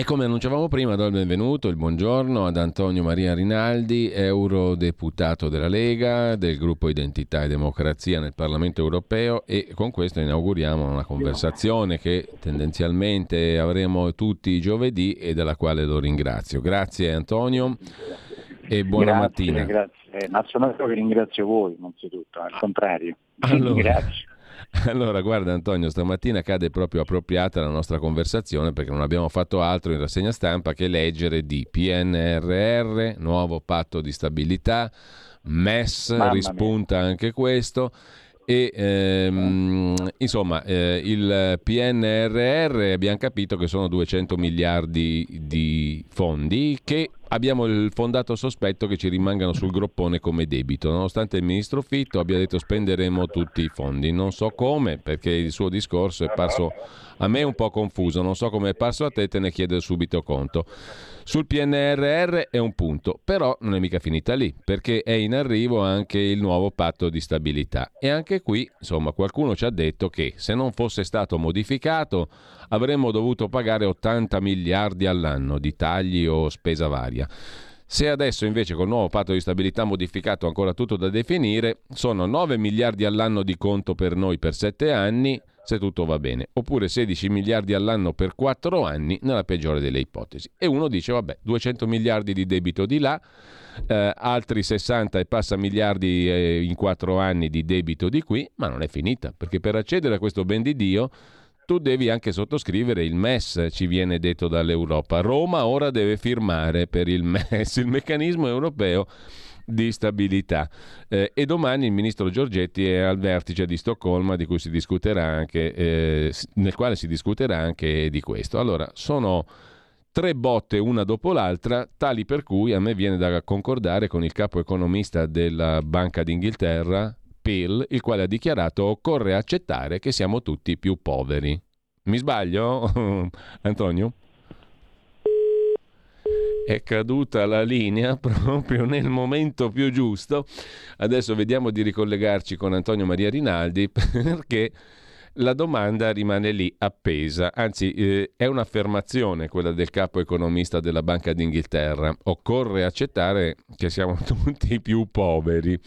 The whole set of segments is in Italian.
E come annunciavamo prima, do il benvenuto, il buongiorno ad Antonio Maria Rinaldi, eurodeputato della Lega, del gruppo Identità e Democrazia nel Parlamento europeo e con questo inauguriamo una conversazione che tendenzialmente avremo tutti i giovedì e della quale lo ringrazio. Grazie Antonio e buona grazie, mattina. Grazie, ma sono io che ringrazio voi innanzitutto, al contrario. Allora. Grazie. Allora, guarda Antonio, stamattina cade proprio appropriata la nostra conversazione perché non abbiamo fatto altro in rassegna stampa che leggere di PNRR, nuovo patto di stabilità, MES, Mamma rispunta anche questo. E ehm, insomma, eh, il PNRR abbiamo capito che sono 200 miliardi di fondi che abbiamo il fondato sospetto che ci rimangano sul groppone come debito, nonostante il ministro Fitto abbia detto spenderemo tutti i fondi. Non so come, perché il suo discorso è parso a me un po' confuso, non so come è parso a te, te ne chiedo subito conto. Sul PNRR è un punto, però non è mica finita lì, perché è in arrivo anche il nuovo patto di stabilità. E anche qui, insomma, qualcuno ci ha detto che se non fosse stato modificato avremmo dovuto pagare 80 miliardi all'anno di tagli o spesa varia. Se adesso invece col nuovo patto di stabilità modificato ancora tutto da definire, sono 9 miliardi all'anno di conto per noi per 7 anni, se tutto va bene, oppure 16 miliardi all'anno per 4 anni nella peggiore delle ipotesi. E uno dice, vabbè, 200 miliardi di debito di là, eh, altri 60 e passa miliardi eh, in 4 anni di debito di qui, ma non è finita, perché per accedere a questo ben di Dio tu devi anche sottoscrivere il MES, ci viene detto dall'Europa. Roma ora deve firmare per il MES, il meccanismo europeo di stabilità. Eh, e domani il ministro Giorgetti è al vertice di Stoccolma di cui si discuterà anche, eh, nel quale si discuterà anche di questo. Allora, sono tre botte una dopo l'altra, tali per cui a me viene da concordare con il capo economista della Banca d'Inghilterra, Peel, il quale ha dichiarato occorre accettare che siamo tutti più poveri. Mi sbaglio, Antonio? È caduta la linea proprio nel momento più giusto. Adesso vediamo di ricollegarci con Antonio Maria Rinaldi perché la domanda rimane lì appesa, anzi eh, è un'affermazione quella del capo economista della Banca d'Inghilterra. Occorre accettare che siamo tutti più poveri.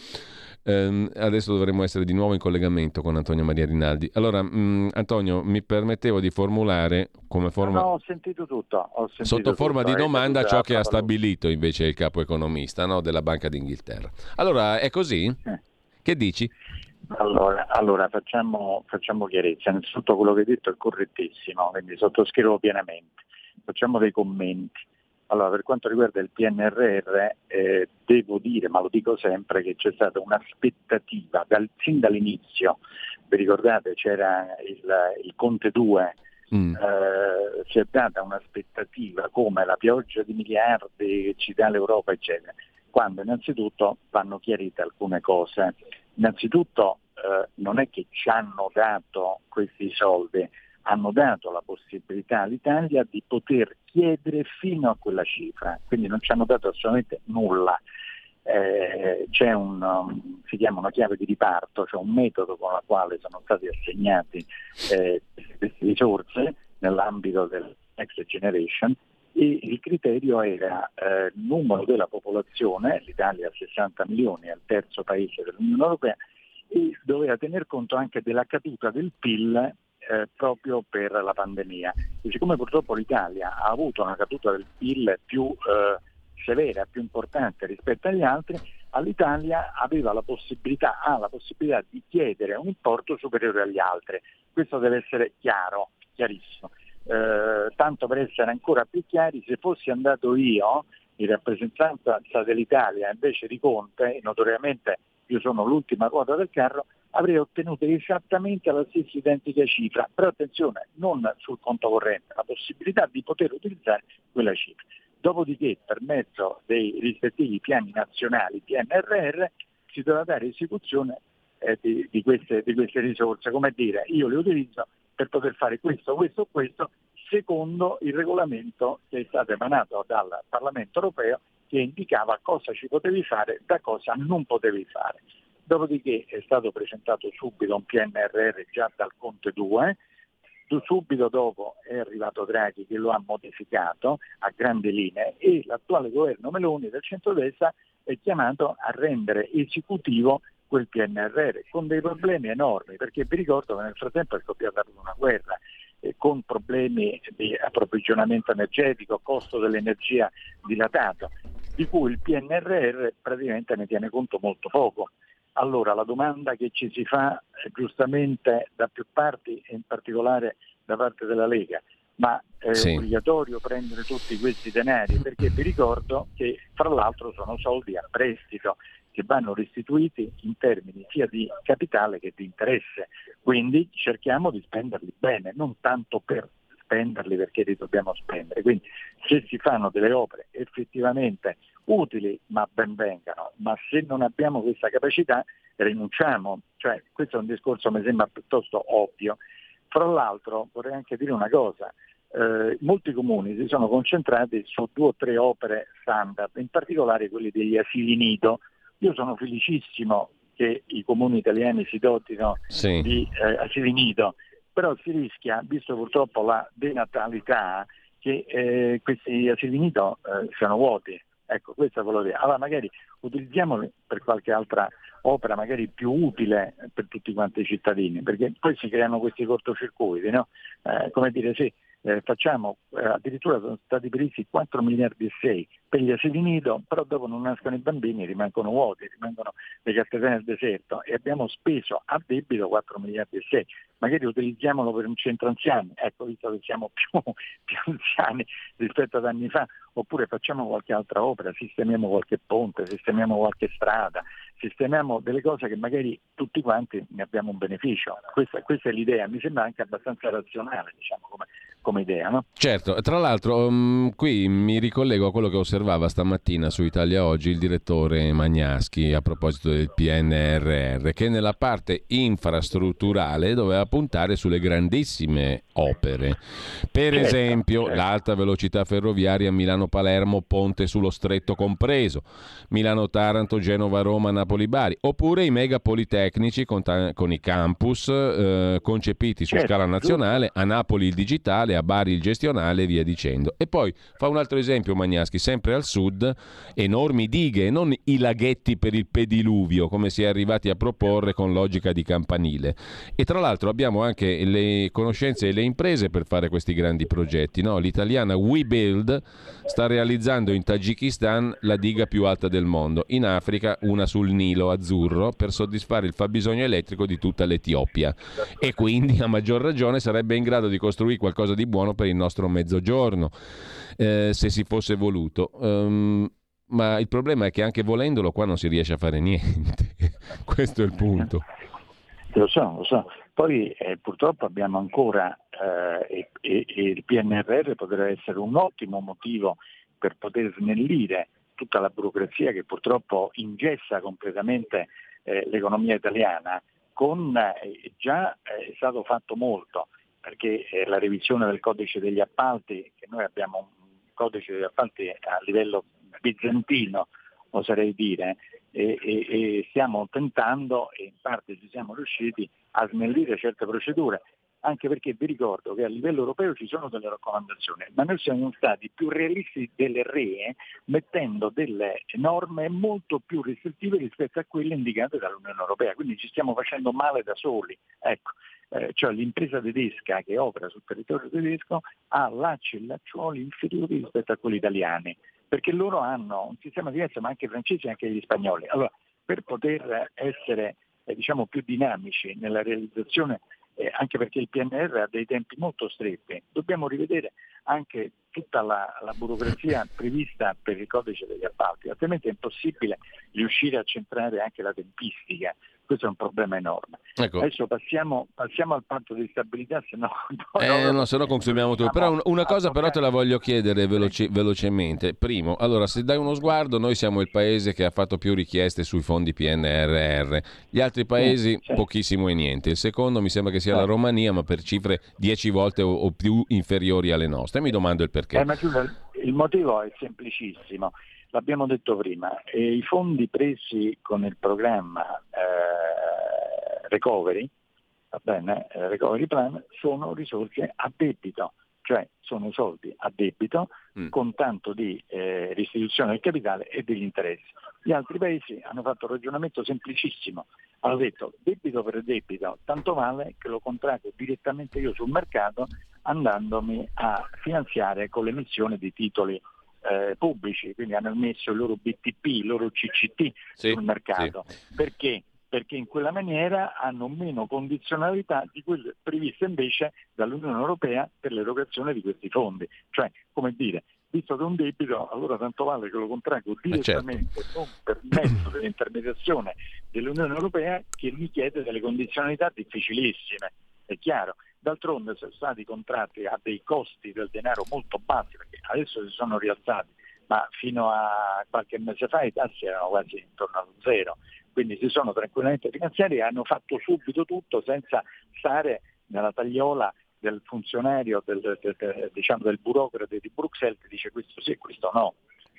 Um, adesso dovremmo essere di nuovo in collegamento con Antonio Maria Rinaldi. Allora, um, Antonio, mi permettevo di formulare come forma... No, no, ho sentito tutto. Ho sentito sotto forma tutto, di eh, domanda ciò che ha stabilito invece il capo economista no, della Banca d'Inghilterra. Allora, è così? Eh. Che dici? Allora, allora facciamo, facciamo chiarezza. Innanzitutto quello che hai detto è correttissimo, quindi sottoscrivo pienamente. Facciamo dei commenti. Allora, per quanto riguarda il PNRR, eh, devo dire, ma lo dico sempre, che c'è stata un'aspettativa dal, fin dall'inizio. Vi ricordate, c'era il, il Conte 2, Mm. eh, si è data un'aspettativa come la pioggia di miliardi che ci dà l'Europa, eccetera, quando innanzitutto vanno chiarite alcune cose. Innanzitutto eh, non è che ci hanno dato questi soldi, hanno dato la possibilità all'Italia di poter chiedere fino a quella cifra, quindi non ci hanno dato assolutamente nulla. Eh, c'è un, um, si chiama una chiave di riparto, cioè un metodo con il quale sono stati assegnati eh, queste risorse nell'ambito del Next Generation e il criterio era eh, numero della popolazione, l'Italia ha 60 milioni, è il terzo paese dell'Unione Europea, e doveva tener conto anche della caduta del PIL eh, proprio per la pandemia. E siccome purtroppo l'Italia ha avuto una caduta del PIL più eh, severa, più importante rispetto agli altri, all'Italia aveva la possibilità, ha la possibilità di chiedere un importo superiore agli altri. Questo deve essere chiaro, chiarissimo. Eh, tanto per essere ancora più chiari, se fossi andato io in rappresentanza dell'Italia invece di Conte, e notoriamente io sono l'ultima ruota del carro, avrei ottenuto esattamente la stessa identica cifra, però attenzione, non sul conto corrente, la possibilità di poter utilizzare quella cifra. Dopodiché, per mezzo dei rispettivi piani nazionali, PNRR, si dovrà dare esecuzione eh, di, di, queste, di queste risorse, come dire, io le utilizzo per poter fare questo, questo, questo, secondo il regolamento che è stato emanato dal Parlamento europeo che indicava cosa ci potevi fare, da cosa non potevi fare. Dopodiché è stato presentato subito un PNRR già dal Conte 2, subito dopo è arrivato Draghi che lo ha modificato a grandi linee e l'attuale governo Meloni del centrodestra è chiamato a rendere esecutivo quel PNRR con dei problemi enormi perché vi ricordo che nel frattempo è scoppiata una guerra eh, con problemi di approvvigionamento energetico, costo dell'energia dilatato, di cui il PNRR praticamente ne tiene conto molto poco. Allora la domanda che ci si fa eh, giustamente da più parti e in particolare da parte della Lega, ma è sì. obbligatorio prendere tutti questi denari perché vi ricordo che fra l'altro sono soldi a prestito che vanno restituiti in termini sia di capitale che di interesse, quindi cerchiamo di spenderli bene, non tanto per spenderli perché li dobbiamo spendere. Quindi se si fanno delle opere effettivamente utili ma ben vengano, ma se non abbiamo questa capacità rinunciamo, cioè questo è un discorso che mi sembra piuttosto ovvio. Fra l'altro vorrei anche dire una cosa, eh, molti comuni si sono concentrati su due o tre opere standard, in particolare quelli degli asili nido. Io sono felicissimo che i comuni italiani si dotino sì. di eh, asili nido, però si rischia, visto purtroppo la denatalità, che eh, questi asili nido eh, siano vuoti. Ecco, questo è quello che... Allora magari utilizziamoli per qualche altra opera magari più utile per tutti quanti i cittadini, perché poi si creano questi cortocircuiti, no? eh, come dire sì, eh, facciamo, eh, addirittura sono stati previsti 4 miliardi e 6 per gli asili nido, però dopo non nascono i bambini, rimangono vuoti, rimangono le cattedre nel deserto e abbiamo speso a debito 4 miliardi e 6 magari utilizziamolo per un centro anziani, ecco, visto che siamo più, più, anziani rispetto ad anni fa, oppure facciamo qualche altra opera, sistemiamo qualche ponte, sistemiamo qualche strada, sistemiamo delle cose che magari tutti quanti ne abbiamo un beneficio. Questa, questa è l'idea, mi sembra anche abbastanza razionale diciamo, come, come, idea. No? Certo, tra l'altro um, qui mi ricollego a quello che osservava stamattina su Italia Oggi il direttore Magnaschi a proposito del PNRR, che nella parte infrastrutturale doveva puntare sulle grandissime opere. Per certo, esempio certo. l'alta velocità ferroviaria Milano-Palermo, ponte sullo stretto compreso, Milano-Taranto, Genova-Roma, Napoli-Bari, oppure i mega politecnici con, ta- con i campus eh, concepiti su certo. scala nazionale, a Napoli il digitale, a Bari il gestionale e via dicendo. E poi fa un altro esempio Magnaschi, sempre al sud, enormi dighe, non i laghetti per il pediluvio, come si è arrivati a proporre con logica di campanile. E tra l'altro abbiamo anche le conoscenze e le imprese per fare questi grandi progetti. No? L'italiana WeBuild sta realizzando in Tagikistan la diga più alta del mondo, in Africa una sul Nilo azzurro per soddisfare il fabbisogno elettrico di tutta l'Etiopia e quindi a maggior ragione sarebbe in grado di costruire qualcosa di buono per il nostro mezzogiorno eh, se si fosse voluto. Um, ma il problema è che anche volendolo qua non si riesce a fare niente. Questo è il punto. Lo so, lo so. Poi eh, purtroppo abbiamo ancora, eh, e, e, il PNRR potrà essere un ottimo motivo per poter snellire tutta la burocrazia che purtroppo ingessa completamente eh, l'economia italiana, con, eh, già eh, è stato fatto molto, perché la revisione del codice degli appalti, che noi abbiamo un codice degli appalti a livello bizantino, oserei dire, e, e, e stiamo tentando, e in parte ci siamo riusciti, a snellire certe procedure, anche perché vi ricordo che a livello europeo ci sono delle raccomandazioni, ma noi siamo stati più realisti delle RE mettendo delle norme molto più restrittive rispetto a quelle indicate dall'Unione Europea, quindi ci stiamo facendo male da soli. Ecco, eh, cioè l'impresa tedesca che opera sul territorio tedesco ha lacci e lacciuoli inferiori rispetto a quelli italiani perché loro hanno un sistema diverso, ma anche i francesi e anche gli spagnoli. Allora, per poter essere eh, diciamo, più dinamici nella realizzazione, eh, anche perché il PNR ha dei tempi molto stretti, dobbiamo rivedere anche tutta la, la, burocrazia prevista per il codice degli appalti, altrimenti è impossibile riuscire a centrare anche la tempistica questo è un problema enorme. Ecco. Adesso passiamo, passiamo, al patto di stabilità, se no... Eh, no, se no consumiamo tutto. Però una cosa però te la voglio chiedere veloci, velocemente. Primo, allora, se dai uno sguardo, noi siamo il paese che ha fatto più richieste sui fondi PNRR. Gli altri paesi, sì, pochissimo e niente. Il secondo mi sembra che sia la Romania, ma per cifre dieci volte o, o più inferiori alle nostre. Mi domando il perché. Eh, ma il motivo è semplicissimo l'abbiamo detto prima, i fondi presi con il programma eh, Recovery, va bene, eh, Recovery Plan, sono risorse a debito, cioè sono soldi a debito mm. con tanto di eh, restituzione del capitale e degli interessi. Gli altri paesi hanno fatto un ragionamento semplicissimo, hanno detto debito per debito, tanto vale che lo contraggo direttamente io sul mercato andandomi a finanziare con l'emissione di titoli eh, pubblici, quindi hanno messo il loro BTP, il loro CCT sì, sul mercato. Sì. Perché? Perché in quella maniera hanno meno condizionalità di quelle previste invece dall'Unione Europea per l'erogazione di questi fondi. Cioè, come dire, visto che è un debito, allora tanto vale che lo contraggo direttamente, eh certo. non per mezzo dell'intermediazione dell'Unione Europea che mi chiede delle condizionalità difficilissime, è chiaro. D'altronde sono stati contratti a dei costi del denaro molto bassi, perché adesso si sono rialzati, ma fino a qualche mese fa i tassi erano quasi intorno allo zero, quindi si sono tranquillamente finanziati e hanno fatto subito tutto senza stare nella tagliola del funzionario, del, del, del, diciamo, del burocrate di Bruxelles che dice questo sì e questo no.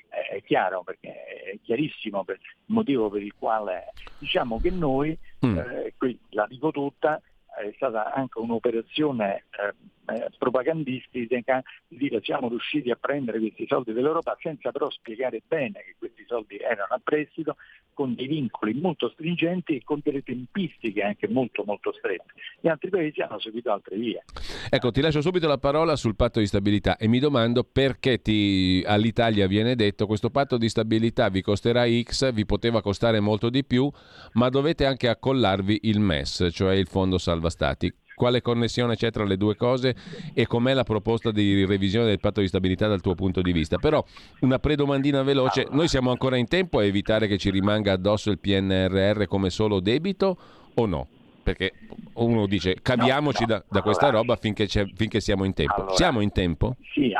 È chiaro, perché è chiarissimo il motivo per il quale diciamo che noi, mm. eh, qui la dico tutta, è stata anche un'operazione eh, eh, propagandistica di dire siamo riusciti a prendere questi soldi dell'Europa senza però spiegare bene che questi soldi erano a prestito con dei vincoli molto stringenti e con delle tempistiche anche molto molto strette. Gli altri paesi hanno seguito altre vie. Ecco, ti lascio subito la parola sul patto di stabilità e mi domando perché ti, all'Italia viene detto questo patto di stabilità vi costerà X, vi poteva costare molto di più, ma dovete anche accollarvi il MES, cioè il Fondo Salva Stati. Quale connessione c'è tra le due cose e com'è la proposta di revisione del patto di stabilità dal tuo punto di vista? Però una predomandina veloce, noi siamo ancora in tempo a evitare che ci rimanga addosso il PNRR come solo debito o no? Perché uno dice caviamoci no, no. da, da, questa allora, roba finché, finché, siamo in tempo. Allora, siamo in tempo? Sì,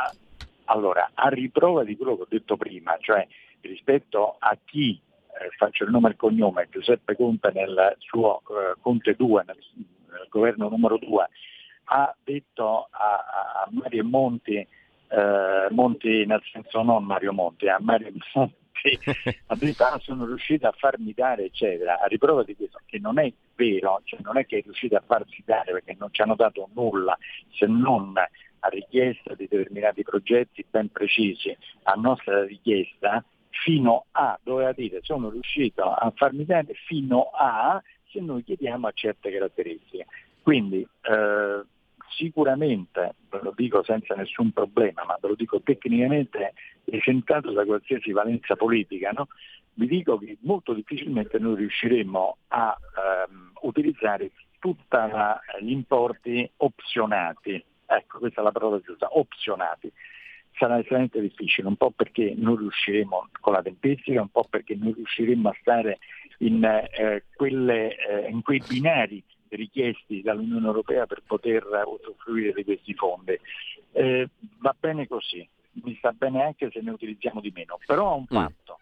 allora a riprova di quello che ho detto prima, cioè rispetto a chi eh, faccio il nome e il cognome, Giuseppe Conte nel suo eh, Conte 2, nel, nel, governo numero 2, ha detto a, a Mario Monti, eh, Monti nel senso non Mario Monti, a Mario Monti, ha detto ah, sono riuscito a farmi dare eccetera, a riprova di questo, che non è vero, cioè non è che è riuscito a farsi dare perché non ci hanno dato nulla se non a richiesta di determinati progetti ben precisi, a nostra richiesta, fino a, doveva dire sono riuscito a farmi bene fino a se noi chiediamo a certe caratteristiche. Quindi eh, sicuramente, ve lo dico senza nessun problema, ma ve lo dico tecnicamente esentato da qualsiasi valenza politica, no? vi dico che molto difficilmente noi riusciremo a ehm, utilizzare tutti gli importi opzionati. Ecco, questa è la parola giusta, opzionati sarà estremamente difficile, un po' perché non riusciremo con la tempistica, un po' perché non riusciremo a stare in, eh, quelle, eh, in quei binari richiesti dall'Unione Europea per poter usufruire di questi fondi. Eh, va bene così, mi sta bene anche se ne utilizziamo di meno, però ha un fatto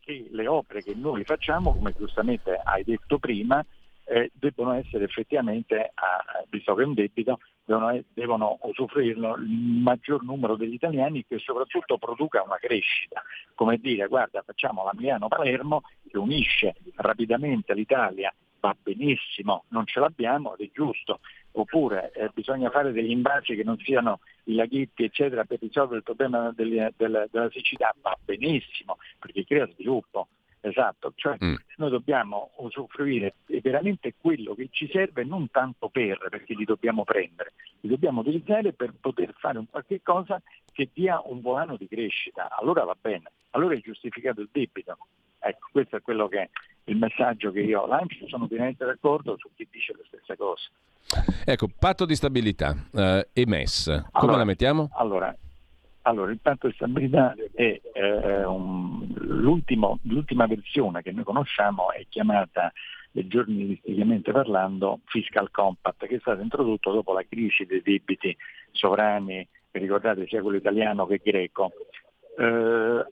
che le opere che noi facciamo, come giustamente hai detto prima, eh, debbono essere effettivamente, a, visto che è un debito, devono, devono usufruirlo il maggior numero degli italiani che soprattutto produca una crescita. Come dire, guarda, facciamo la Milano-Palermo che unisce rapidamente l'Italia, va benissimo, non ce l'abbiamo ed è giusto. Oppure eh, bisogna fare degli imbarci che non siano i laghetti, eccetera, per risolvere il problema delle, delle, della siccità, va benissimo, perché crea sviluppo. Esatto, cioè mm. noi dobbiamo usufruire veramente quello che ci serve non tanto per, perché li dobbiamo prendere, li dobbiamo utilizzare per poter fare un qualche cosa che dia un volano di crescita. Allora va bene, allora è giustificato il debito. Ecco, questo è quello che è il messaggio che io lancio, sono pienamente d'accordo su chi dice le stesse cose. Ecco, patto di stabilità eh, e MES, come allora, la mettiamo? Allora, allora, il patto di stabilità è eh, un, l'ultima versione che noi conosciamo è chiamata giornalisticamente parlando, fiscal compact, che è stato introdotto dopo la crisi dei debiti sovrani, ricordate sia quello italiano che greco. Eh,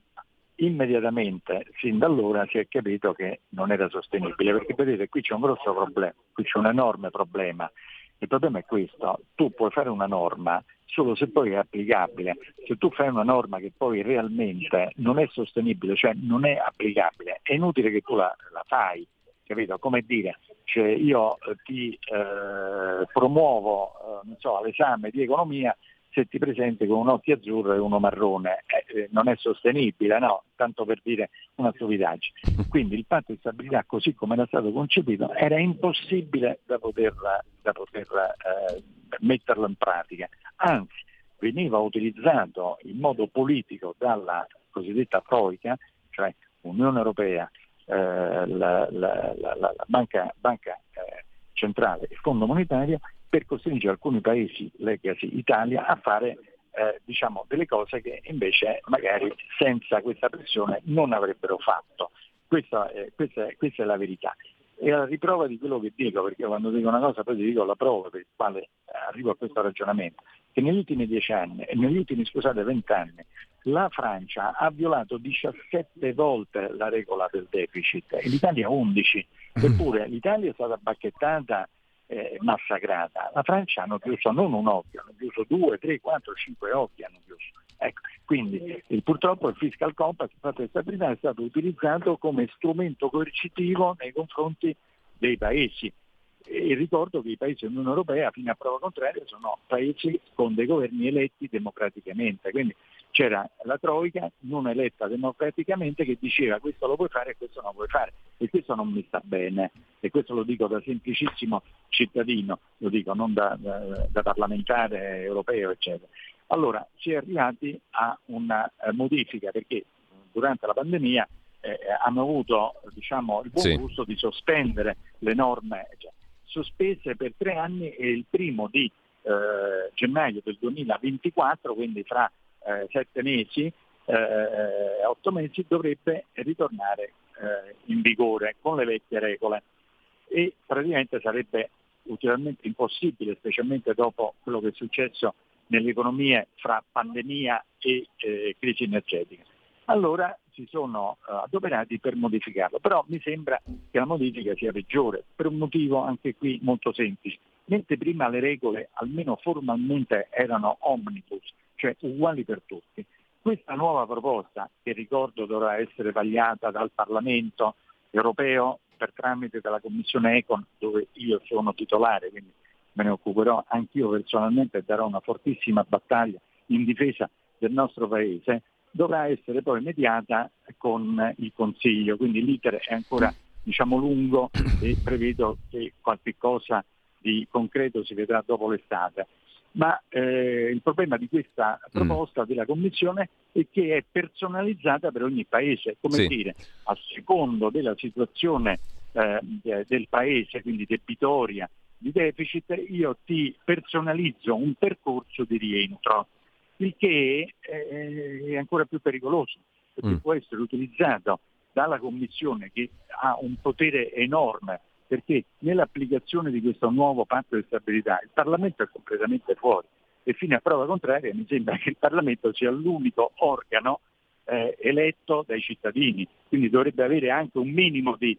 immediatamente, sin da allora, si è capito che non era sostenibile, perché vedete qui c'è un grosso problema, qui c'è un enorme problema. Il problema è questo, tu puoi fare una norma solo se poi è applicabile. Se tu fai una norma che poi realmente non è sostenibile, cioè non è applicabile, è inutile che tu la, la fai, capito? Come dire, cioè io eh, ti eh, promuovo eh, so, l'esame di economia se ti presenti con un occhio azzurro e uno marrone, eh, eh, non è sostenibile, no? Tanto per dire una stupidaggine. Quindi il patto di stabilità così come era stato concepito era impossibile da poter, da poter eh, metterlo in pratica, anzi veniva utilizzato in modo politico dalla cosiddetta Troica, cioè Unione Europea, la, la, la, la, Banca, banca eh, Centrale e Fondo Monetario, per costringere alcuni paesi, legacy Italia, a fare eh, diciamo, delle cose che invece magari senza questa pressione non avrebbero fatto. Questa, eh, questa, questa è la verità. E la riprova di quello che dico, perché quando dico una cosa poi ti dico la prova per il quale arrivo a questo ragionamento, che negli ultimi dieci anni, negli ultimi scusate vent'anni, la Francia ha violato 17 volte la regola del deficit e l'Italia 11, eppure l'Italia è stata bacchettata eh, massacrata. La Francia hanno chiuso non un occhio, hanno chiuso due, tre, quattro, cinque occhi hanno chiuso. Ecco, quindi il, purtroppo il fiscal compact, di stabilità, è stato utilizzato come strumento coercitivo nei confronti dei paesi. E ricordo che i paesi dell'Unione Europea, fino a prova contraria, sono paesi con dei governi eletti democraticamente. Quindi c'era la Troica non eletta democraticamente che diceva questo lo puoi fare e questo non lo puoi fare e questo non mi sta bene e questo lo dico da semplicissimo cittadino, lo dico non da, da, da parlamentare europeo eccetera. Allora si è arrivati a una eh, modifica perché durante la pandemia eh, hanno avuto diciamo, il buon sì. gusto di sospendere le norme cioè, sospese per tre anni e il primo di eh, gennaio del 2024, quindi fra eh, sette mesi, eh, otto mesi, dovrebbe ritornare eh, in vigore con le vecchie regole e praticamente sarebbe ulteriormente impossibile, specialmente dopo quello che è successo nelle economie fra pandemia e eh, crisi energetica. Allora si sono uh, adoperati per modificarlo, però mi sembra che la modifica sia peggiore, per un motivo anche qui molto semplice. Mentre prima le regole, almeno formalmente, erano omnibus, cioè uguali per tutti. Questa nuova proposta, che ricordo dovrà essere vagliata dal Parlamento europeo per tramite della Commissione Econ, dove io sono titolare, quindi me ne occuperò anch'io personalmente e darò una fortissima battaglia in difesa del nostro Paese, dovrà essere poi mediata con il Consiglio, quindi l'iter è ancora diciamo, lungo e prevedo che qualche cosa di concreto si vedrà dopo l'estate ma eh, il problema di questa mm. proposta della Commissione è che è personalizzata per ogni paese, come sì. dire, a secondo della situazione eh, del paese, quindi debitoria, di deficit, io ti personalizzo un percorso di rientro, il che è ancora più pericoloso, perché mm. può essere utilizzato dalla Commissione che ha un potere enorme perché nell'applicazione di questo nuovo patto di stabilità il Parlamento è completamente fuori e fino a prova contraria mi sembra che il Parlamento sia l'unico organo eh, eletto dai cittadini, quindi dovrebbe avere anche un minimo di,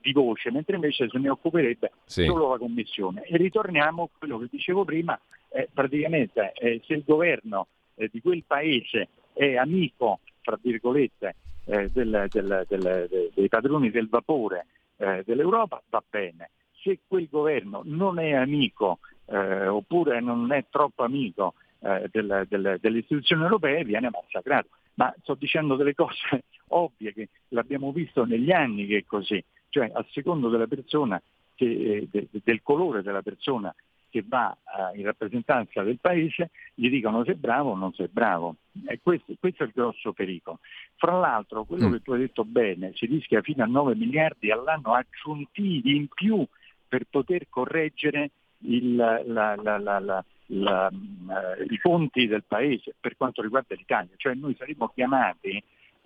di voce, mentre invece se ne occuperebbe sì. solo la Commissione. E ritorniamo a quello che dicevo prima, eh, praticamente eh, se il governo eh, di quel paese è amico, fra virgolette, eh, del, del, del, dei padroni del vapore eh, dell'Europa va bene. Se quel governo non è amico eh, oppure non è troppo amico eh, del, del, delle istituzioni europee viene massacrato. Ma sto dicendo delle cose ovvie che l'abbiamo visto negli anni che è così, cioè a secondo della persona che, eh, de, del colore della persona che va eh, in rappresentanza del paese gli dicono sei bravo o non sei bravo. E questo, questo, è il grosso pericolo. Fra l'altro, quello mm. che tu hai detto bene, si rischia fino a 9 miliardi all'anno aggiuntivi in più per poter correggere il, la, la, la, uh, i conti del paese per quanto riguarda l'Italia. Cioè noi saremo chiamati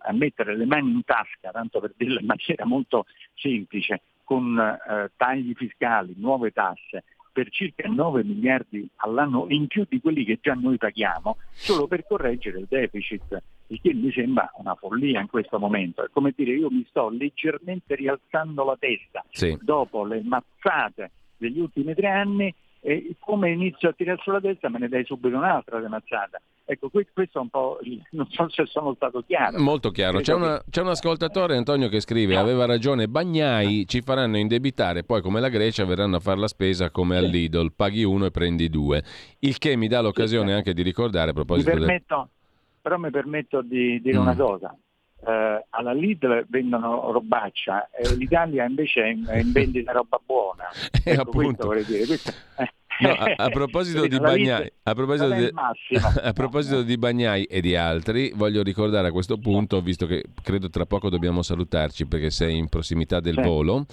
a mettere le mani in tasca, tanto per dirlo in maniera molto semplice, con eh, tagli fiscali, nuove tasse, per circa 9 miliardi all'anno in più di quelli che già noi paghiamo, solo per correggere il deficit, il che mi sembra una follia in questo momento. È come dire io mi sto leggermente rialzando la testa sì. dopo le mazzate degli ultimi tre anni e come inizio a tirare sulla testa me ne dai subito un'altra mazzata. Ecco, questo è un po', non so se sono stato chiaro. Molto chiaro. C'è, una, c'è, un ascoltatore, Antonio, che scrive, aveva ragione, Bagnai ci faranno indebitare, poi come la Grecia verranno a fare la spesa come al Lidl, paghi uno e prendi due. Il che mi dà l'occasione anche di ricordare a proposito mi permetto, del... Però mi permetto di dire mm. una cosa. Eh, alla Lidl vendono robaccia e l'Italia invece è in, è in vendita roba buona. Ecco, appunto. Questo dire. Questo, eh. No, a, a, proposito di Bagnai, a proposito di, a proposito di Bagnai e di altri, voglio ricordare a questo punto, visto che credo tra poco dobbiamo salutarci perché sei in prossimità del volo,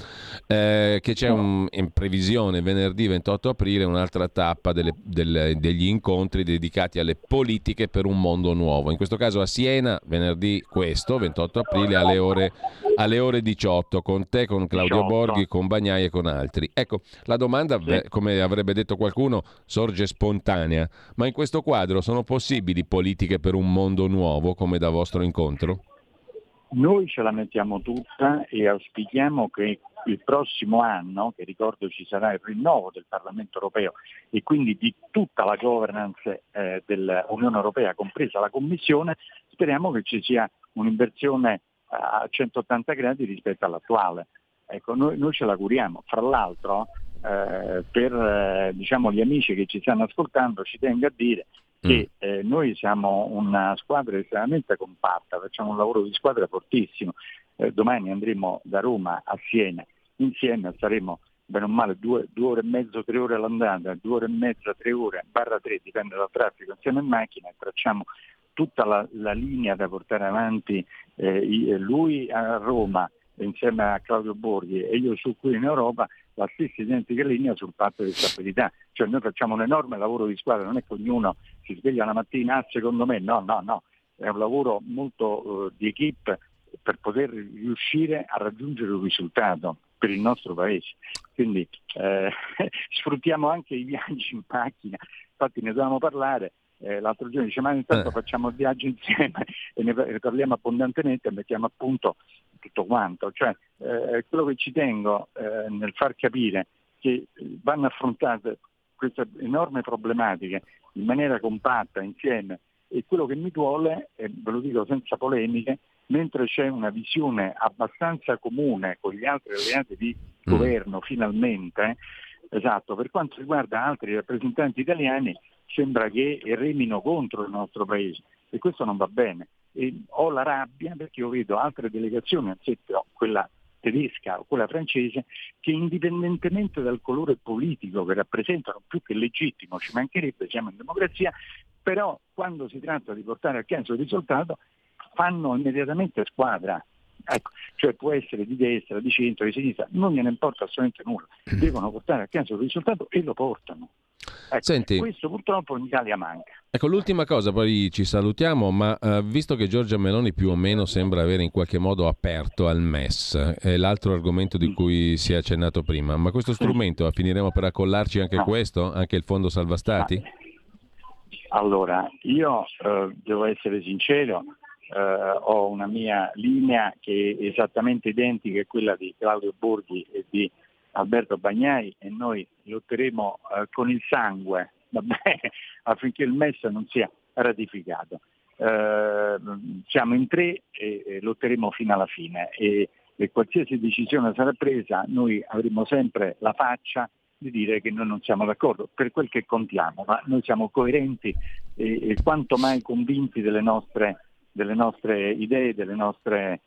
eh, che c'è un, in previsione venerdì 28 aprile un'altra tappa delle, delle, degli incontri dedicati alle politiche per un mondo nuovo. In questo caso a Siena, venerdì questo, 28 aprile alle ore, alle ore 18, con te, con Claudio 18. Borghi, con Bagnai e con altri. Ecco, la domanda, sì. come avrebbe detto detto qualcuno, sorge spontanea, ma in questo quadro sono possibili politiche per un mondo nuovo come da vostro incontro? Noi ce la mettiamo tutta e auspichiamo che il prossimo anno, che ricordo ci sarà il rinnovo del Parlamento europeo e quindi di tutta la governance eh, dell'Unione europea, compresa la Commissione, speriamo che ci sia un'inversione a 180 gradi rispetto all'attuale. Ecco, noi, noi ce l'auguriamo. Fra l'altro eh, per eh, diciamo, gli amici che ci stanno ascoltando ci tengo a dire che mm. eh, noi siamo una squadra estremamente compatta, facciamo un lavoro di squadra fortissimo. Eh, domani andremo da Roma a Siena, insieme saremo bene o male due, due, ore e mezzo, tre ore all'andata, due ore e mezza, tre ore, barra tre, dipende dal traffico, insieme in macchina e tracciamo tutta la, la linea da portare avanti eh, lui a Roma insieme a Claudio Borghi e io su qui in Europa la stessa identica linea sul patto di stabilità. Cioè noi facciamo un enorme lavoro di squadra, non è che ognuno si sveglia la mattina, ah, secondo me, no, no, no, è un lavoro molto uh, di equip per poter riuscire a raggiungere un risultato per il nostro paese. Quindi eh, sfruttiamo anche i viaggi in macchina, infatti ne dovevamo parlare, eh, l'altro giorno dice ma intanto eh. facciamo il viaggio insieme e ne parliamo abbondantemente e mettiamo a punto tutto quanto. Cioè, eh, quello che ci tengo eh, nel far capire che vanno affrontate queste enormi problematiche in maniera compatta, insieme, e quello che mi duole, e ve lo dico senza polemiche, mentre c'è una visione abbastanza comune con gli altri alleati di mm. governo, finalmente, esatto, per quanto riguarda altri rappresentanti italiani, sembra che remino contro il nostro paese e questo non va bene. E ho la rabbia perché io vedo altre delegazioni, anziché quella tedesca o quella francese, che indipendentemente dal colore politico che rappresentano, più che legittimo, ci mancherebbe, siamo in democrazia, però quando si tratta di portare a casa il risultato fanno immediatamente squadra. Ecco, cioè può essere di destra, di centro, di sinistra, non gliene importa assolutamente nulla, devono portare a casa il risultato e lo portano. Ecco, Senti, questo purtroppo in Italia manca. Ecco, l'ultima cosa, poi ci salutiamo, ma uh, visto che Giorgia Meloni più o meno sembra avere in qualche modo aperto al MES, è l'altro argomento di cui si è accennato prima, ma questo strumento finiremo per accollarci anche no. questo, anche il Fondo Salva Stati? Allora, io uh, devo essere sincero, uh, ho una mia linea che è esattamente identica a quella di Claudio Borghi e di Alberto Bagnai e noi lotteremo eh, con il sangue affinché il MES non sia ratificato. Eh, siamo in tre e, e, lotteremo fino alla fine e, e qualsiasi decisione sarà presa noi avremo sempre la faccia di dire che noi non siamo d'accordo per quel che contiamo, ma noi siamo coerenti e, e quanto mai convinti delle nostre, delle nostre idee, delle nostre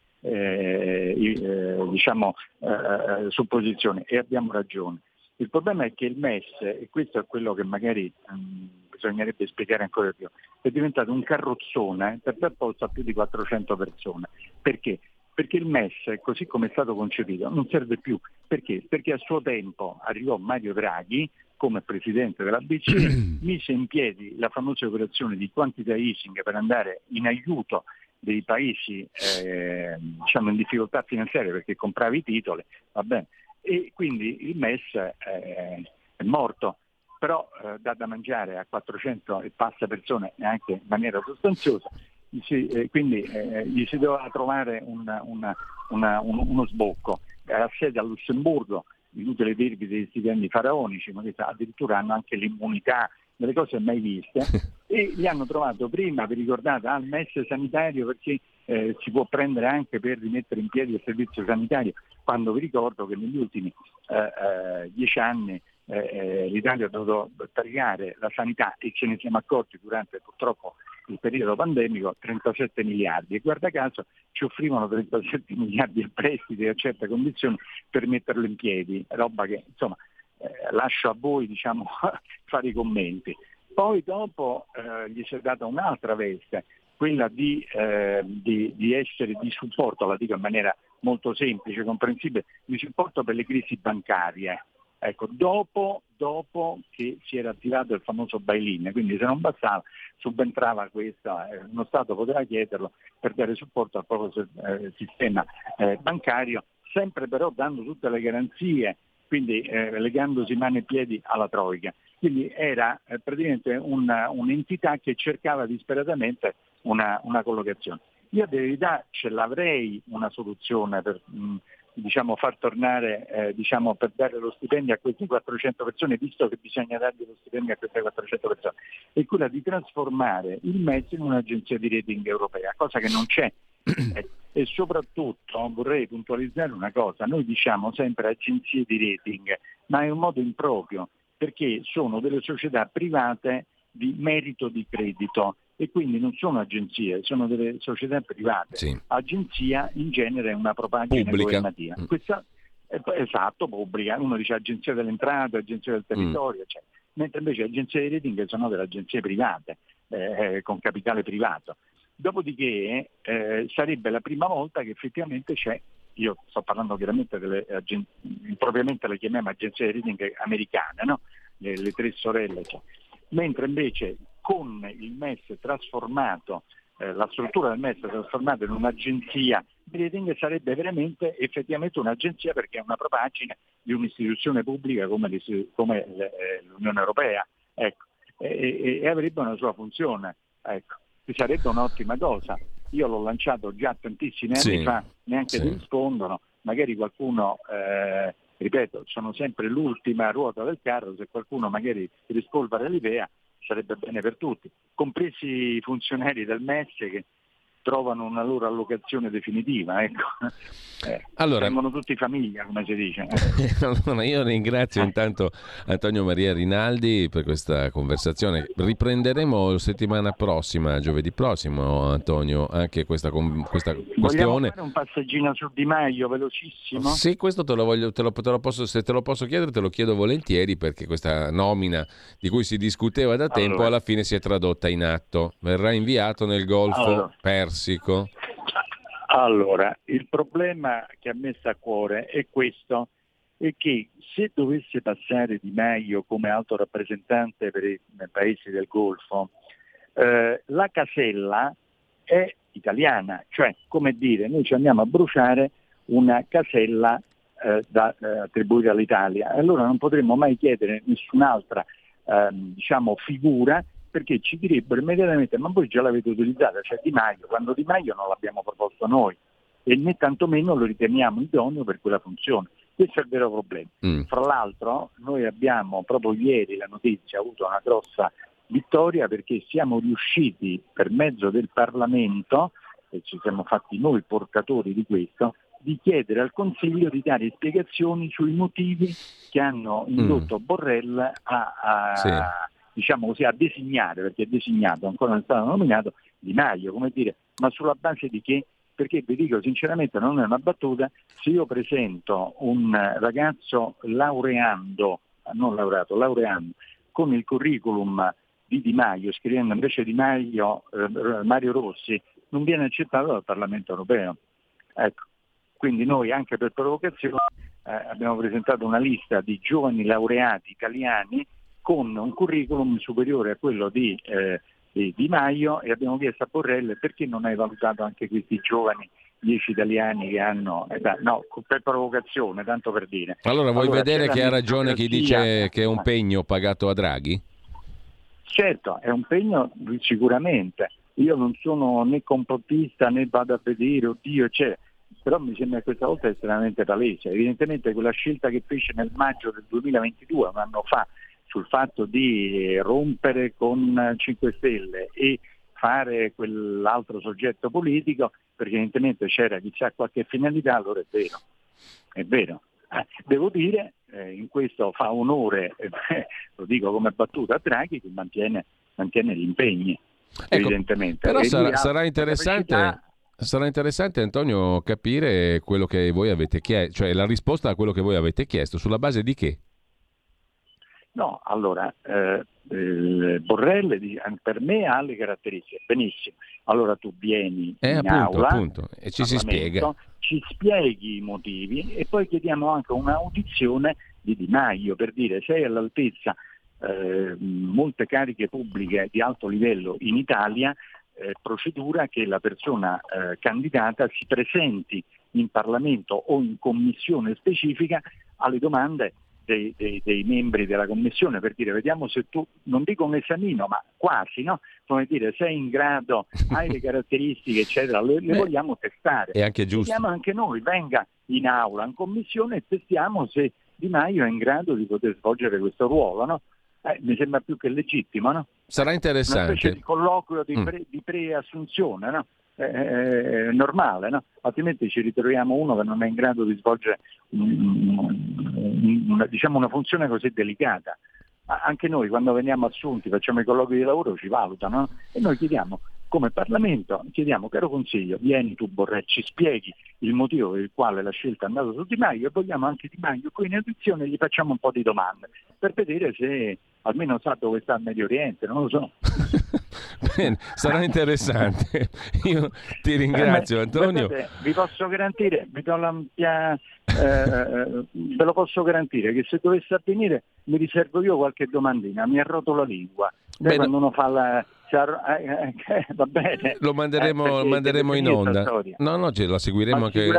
diciamo, eh, eh, supposizioni e abbiamo ragione. Il problema è che il MES, e questo è quello che magari mh, mm, bisognerebbe spiegare ancora più, è diventato un carrozzone per dar posto a più di 400 persone. Perché? Perché il MES, così come è stato concepito, non serve più. Perché? Perché a suo tempo arrivò Mario Draghi come presidente della BCE, mise in piedi la famosa operazione di quantità easing per andare in aiuto dei paesi eh, diciamo in difficoltà finanziarie perché compravi i titoli, va bene, e quindi il MES è, è morto, però eh, dà da mangiare a 400 e passa persone neanche in maniera sostanziosa, si, eh, quindi eh, gli si doveva trovare una, una, una, un, uno sbocco. Ha sede a Lussemburgo, inutile dirvi dei stipendi faraonici, ma addirittura hanno anche l'immunità, delle cose mai viste, e li hanno trovato prima, vi ricordate, al MES sanitario perché eh, si può prendere anche per rimettere in piedi il servizio sanitario, quando vi ricordo che negli ultimi eh, eh, dieci anni eh, eh, l'Italia ha dovuto tagliare la sanità e ce ne siamo accorti durante purtroppo il periodo pandemico 37 miliardi. E guarda caso ci offrivano 37 miliardi a prestiti a certe condizioni per metterlo in piedi, roba che insomma eh, lascio a voi diciamo, fare i commenti. Poi dopo eh, gli si è data un'altra veste, quella di, eh, di, di, essere di supporto, la dico in maniera molto semplice, comprensibile, di supporto per le crisi bancarie. Ecco, dopo, dopo, che si era attivato il famoso bail-in, quindi se non bastava subentrava questo, eh, uno Stato poteva chiederlo per dare supporto al proprio eh, sistema eh, bancario, sempre però dando tutte le garanzie, quindi eh, legandosi mani e piedi alla Troica. Quindi era eh, praticamente una, un'entità che cercava disperatamente una, una collocazione. Io a verità ce l'avrei una soluzione per mh, diciamo, far tornare, eh, diciamo, per dare lo stipendio a queste 400 persone, visto che bisogna dargli lo stipendio a queste 400 persone, è quella di trasformare il MES in un'agenzia di rating europea, cosa che non c'è. Eh, e soprattutto vorrei puntualizzare una cosa, noi diciamo sempre agenzie di rating, ma è un modo improprio, perché sono delle società private di merito di credito e quindi non sono agenzie, sono delle società private. Sì. Agenzia in genere è una propaganda governativa. Mm. Questa, esatto, pubblica. Uno dice agenzia delle entrate, agenzia del territorio, mm. eccetera. mentre invece agenzie di rating sono delle agenzie private, eh, con capitale privato. Dopodiché eh, sarebbe la prima volta che effettivamente c'è, io sto parlando chiaramente delle agenzie, impropriamente le chiamiamo agenzie di rating americane, no? le, le, tre sorelle, cioè. mentre invece con il MES trasformato, eh, la struttura del MES trasformata in un'agenzia di rating sarebbe veramente effettivamente un'agenzia perché è una propagine di un'istituzione pubblica come, come eh, l'Unione Europea ecco, e, e, e, avrebbe una sua funzione. Ecco. Sarebbe un'ottima cosa. Io l'ho lanciato già tantissimi anni sì, fa, neanche sì. rispondono, magari qualcuno eh, ripeto, sono sempre l'ultima ruota del carro, se qualcuno magari rispolvera l'idea sarebbe bene per tutti, compresi i funzionari del MES che trovano una loro allocazione definitiva. Ecco. Eh, allora, vengono tutti famiglia, come si dice. allora, io ringrazio intanto Antonio Maria Rinaldi per questa conversazione. Riprenderemo settimana prossima, giovedì prossimo, Antonio, anche questa, questa questione. Vogliamo fare un passaggino su Di Maio, velocissimo? Sì, questo te lo voglio, te lo, te lo posso, se te lo posso chiedere te lo chiedo volentieri perché questa nomina di cui si discuteva da tempo allora. alla fine si è tradotta in atto. Verrà inviato nel Golfo allora. Persico Persico? Allora, il problema che a me sta a cuore è questo, è che se dovesse passare Di Maio come alto rappresentante per i paesi del Golfo, eh, la casella è italiana, cioè come dire noi ci andiamo a bruciare una casella eh, da eh, attribuire all'Italia. Allora non potremmo mai chiedere nessun'altra ehm, diciamo, figura perché ci direbbero immediatamente ma voi già l'avete utilizzata, cioè Di Maio, quando Di Maio non l'abbiamo proposto noi e né tantomeno lo riteniamo idoneo per quella funzione. Questo è il vero problema. Mm. Fra l'altro noi abbiamo proprio ieri la notizia, avuto una grossa vittoria perché siamo riusciti per mezzo del Parlamento, e ci siamo fatti noi portatori di questo, di chiedere al Consiglio di dare spiegazioni sui motivi che hanno mm. indotto mm. Borrell a, a, sì diciamo così, a designare, perché è designato, ancora non è stato nominato, Di Maio, come dire, ma sulla base di che? Perché vi dico sinceramente, non è una battuta, se io presento un ragazzo laureando, non laureato, laureando, con il curriculum di Di Maio, scrivendo invece Di Maio, eh, Mario Rossi, non viene accettato dal Parlamento europeo. Ecco. Quindi noi anche per provocazione eh, abbiamo presentato una lista di giovani laureati italiani con un curriculum superiore a quello di, eh, di Maio e abbiamo chiesto a Borrell perché non hai valutato anche questi giovani dieci italiani che hanno, eh, no, per provocazione, tanto per dire. Allora vuoi allora, vedere che ha ragione chi dice che è un pegno pagato a Draghi? Certo, è un pegno sicuramente. Io non sono né complottista né vado a vedere, oddio, c'è. Però mi sembra questa volta estremamente palese. Evidentemente quella scelta che fece nel maggio del 2022, un anno fa, sul fatto di rompere con 5 Stelle e fare quell'altro soggetto politico, perché evidentemente c'era chissà qualche finalità, allora è vero. È vero. Eh, devo dire, eh, in questo fa onore, eh, lo dico come battuta a Draghi, che mantiene, mantiene gli impegni, ecco, evidentemente. Però sarà, sarà, interessante, sarà, interessante, Antonio, capire quello che voi avete chiesto, cioè la risposta a quello che voi avete chiesto, sulla base di che? No, allora, eh, Borrell per me ha le caratteristiche, benissimo. Allora tu vieni eh, in appunto, aula appunto, e ci si spiega. Ci spieghi i motivi e poi chiediamo anche un'audizione di Di Maio per dire sei all'altezza eh, molte cariche pubbliche di alto livello in Italia, eh, procedura che la persona eh, candidata si presenti in Parlamento o in commissione specifica alle domande dei, dei, dei, membri della commissione per dire vediamo se tu, non dico un esamino, ma quasi, no? come dire sei in grado, hai le caratteristiche eccetera, le, le vogliamo testare. È anche giusto. Vediamo anche noi, venga in aula, in commissione e testiamo se Di Maio è in grado di poter svolgere questo ruolo. No? Eh, mi sembra più che legittimo. No? Sarà interessante. Una specie di colloquio di, mm. pre, di preassunzione. No? È normale, no? altrimenti ci ritroviamo uno che non è in grado di svolgere una, diciamo una funzione così delicata. Anche noi quando veniamo assunti, facciamo i colloqui di lavoro, ci valutano no? e noi chiediamo come Parlamento, chiediamo caro Consiglio, vieni tu Borrell, ci spieghi il motivo per il quale la scelta è andata su Di Maio e vogliamo anche Di Maio qui in audizione e gli facciamo un po' di domande per vedere se almeno sa dove sta il Medio Oriente, non lo so. Bene, sarà interessante. Io ti ringrazio Antonio. Guardate, vi posso garantire, vi do la, eh, ve lo posso garantire che se dovesse avvenire mi riservo io qualche domandina, mi arroto la lingua. Beh, quando uno fa la, eh, eh, eh, va bene. Lo manderemo, eh, manderemo in onda. No, no, ce la seguiremo ma anche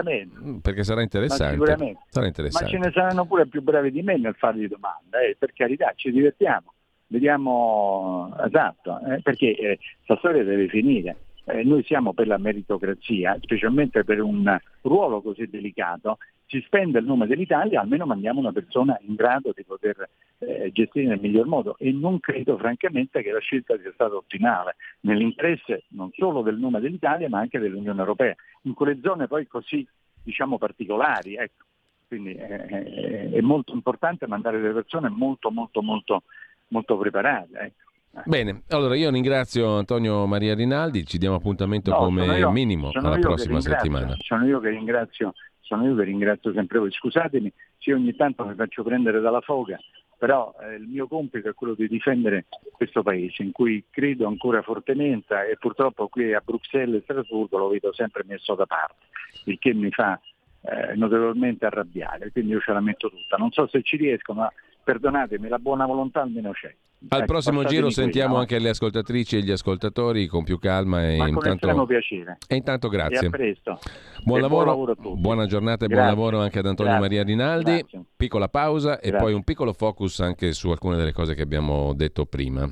perché sarà interessante. sarà interessante. Ma ce ne saranno pure più bravi di me nel fargli domande, eh, per carità, ci divertiamo. Vediamo esatto, eh, perché questa storia deve finire. Noi siamo per la meritocrazia, specialmente per un ruolo così delicato si spende il nome dell'Italia, almeno mandiamo una persona in grado di poter eh, gestire nel miglior modo e non credo francamente che la scelta sia stata ottimale, nell'interesse non solo del nome dell'Italia ma anche dell'Unione Europea, in quelle zone poi così diciamo particolari. Ecco. Quindi eh, è molto importante mandare delle persone molto molto molto, molto preparate. Ecco. Bene, allora io ringrazio Antonio Maria Rinaldi, ci diamo appuntamento no, come io, minimo alla prossima settimana. Sono io che ringrazio sono io che ringrazio sempre voi. Scusatemi se ogni tanto mi faccio prendere dalla foga, però eh, il mio compito è quello di difendere questo paese in cui credo ancora fortemente e purtroppo qui a Bruxelles e Strasburgo lo vedo sempre messo da parte, il che mi fa eh, notevolmente arrabbiare, quindi io ce la metto tutta. Non so se ci riesco, ma perdonatemi, la buona volontà almeno c'è. Al ecco, prossimo giro sentiamo qui, no? anche le ascoltatrici e gli ascoltatori con più calma e Ma intanto... piacere. E intanto grazie. E a presto. Buon, lavoro, buon lavoro buona giornata e grazie. buon lavoro anche ad Antonio grazie. Maria Rinaldi. Grazie. Piccola pausa e poi un piccolo focus anche su alcune delle cose che abbiamo detto prima.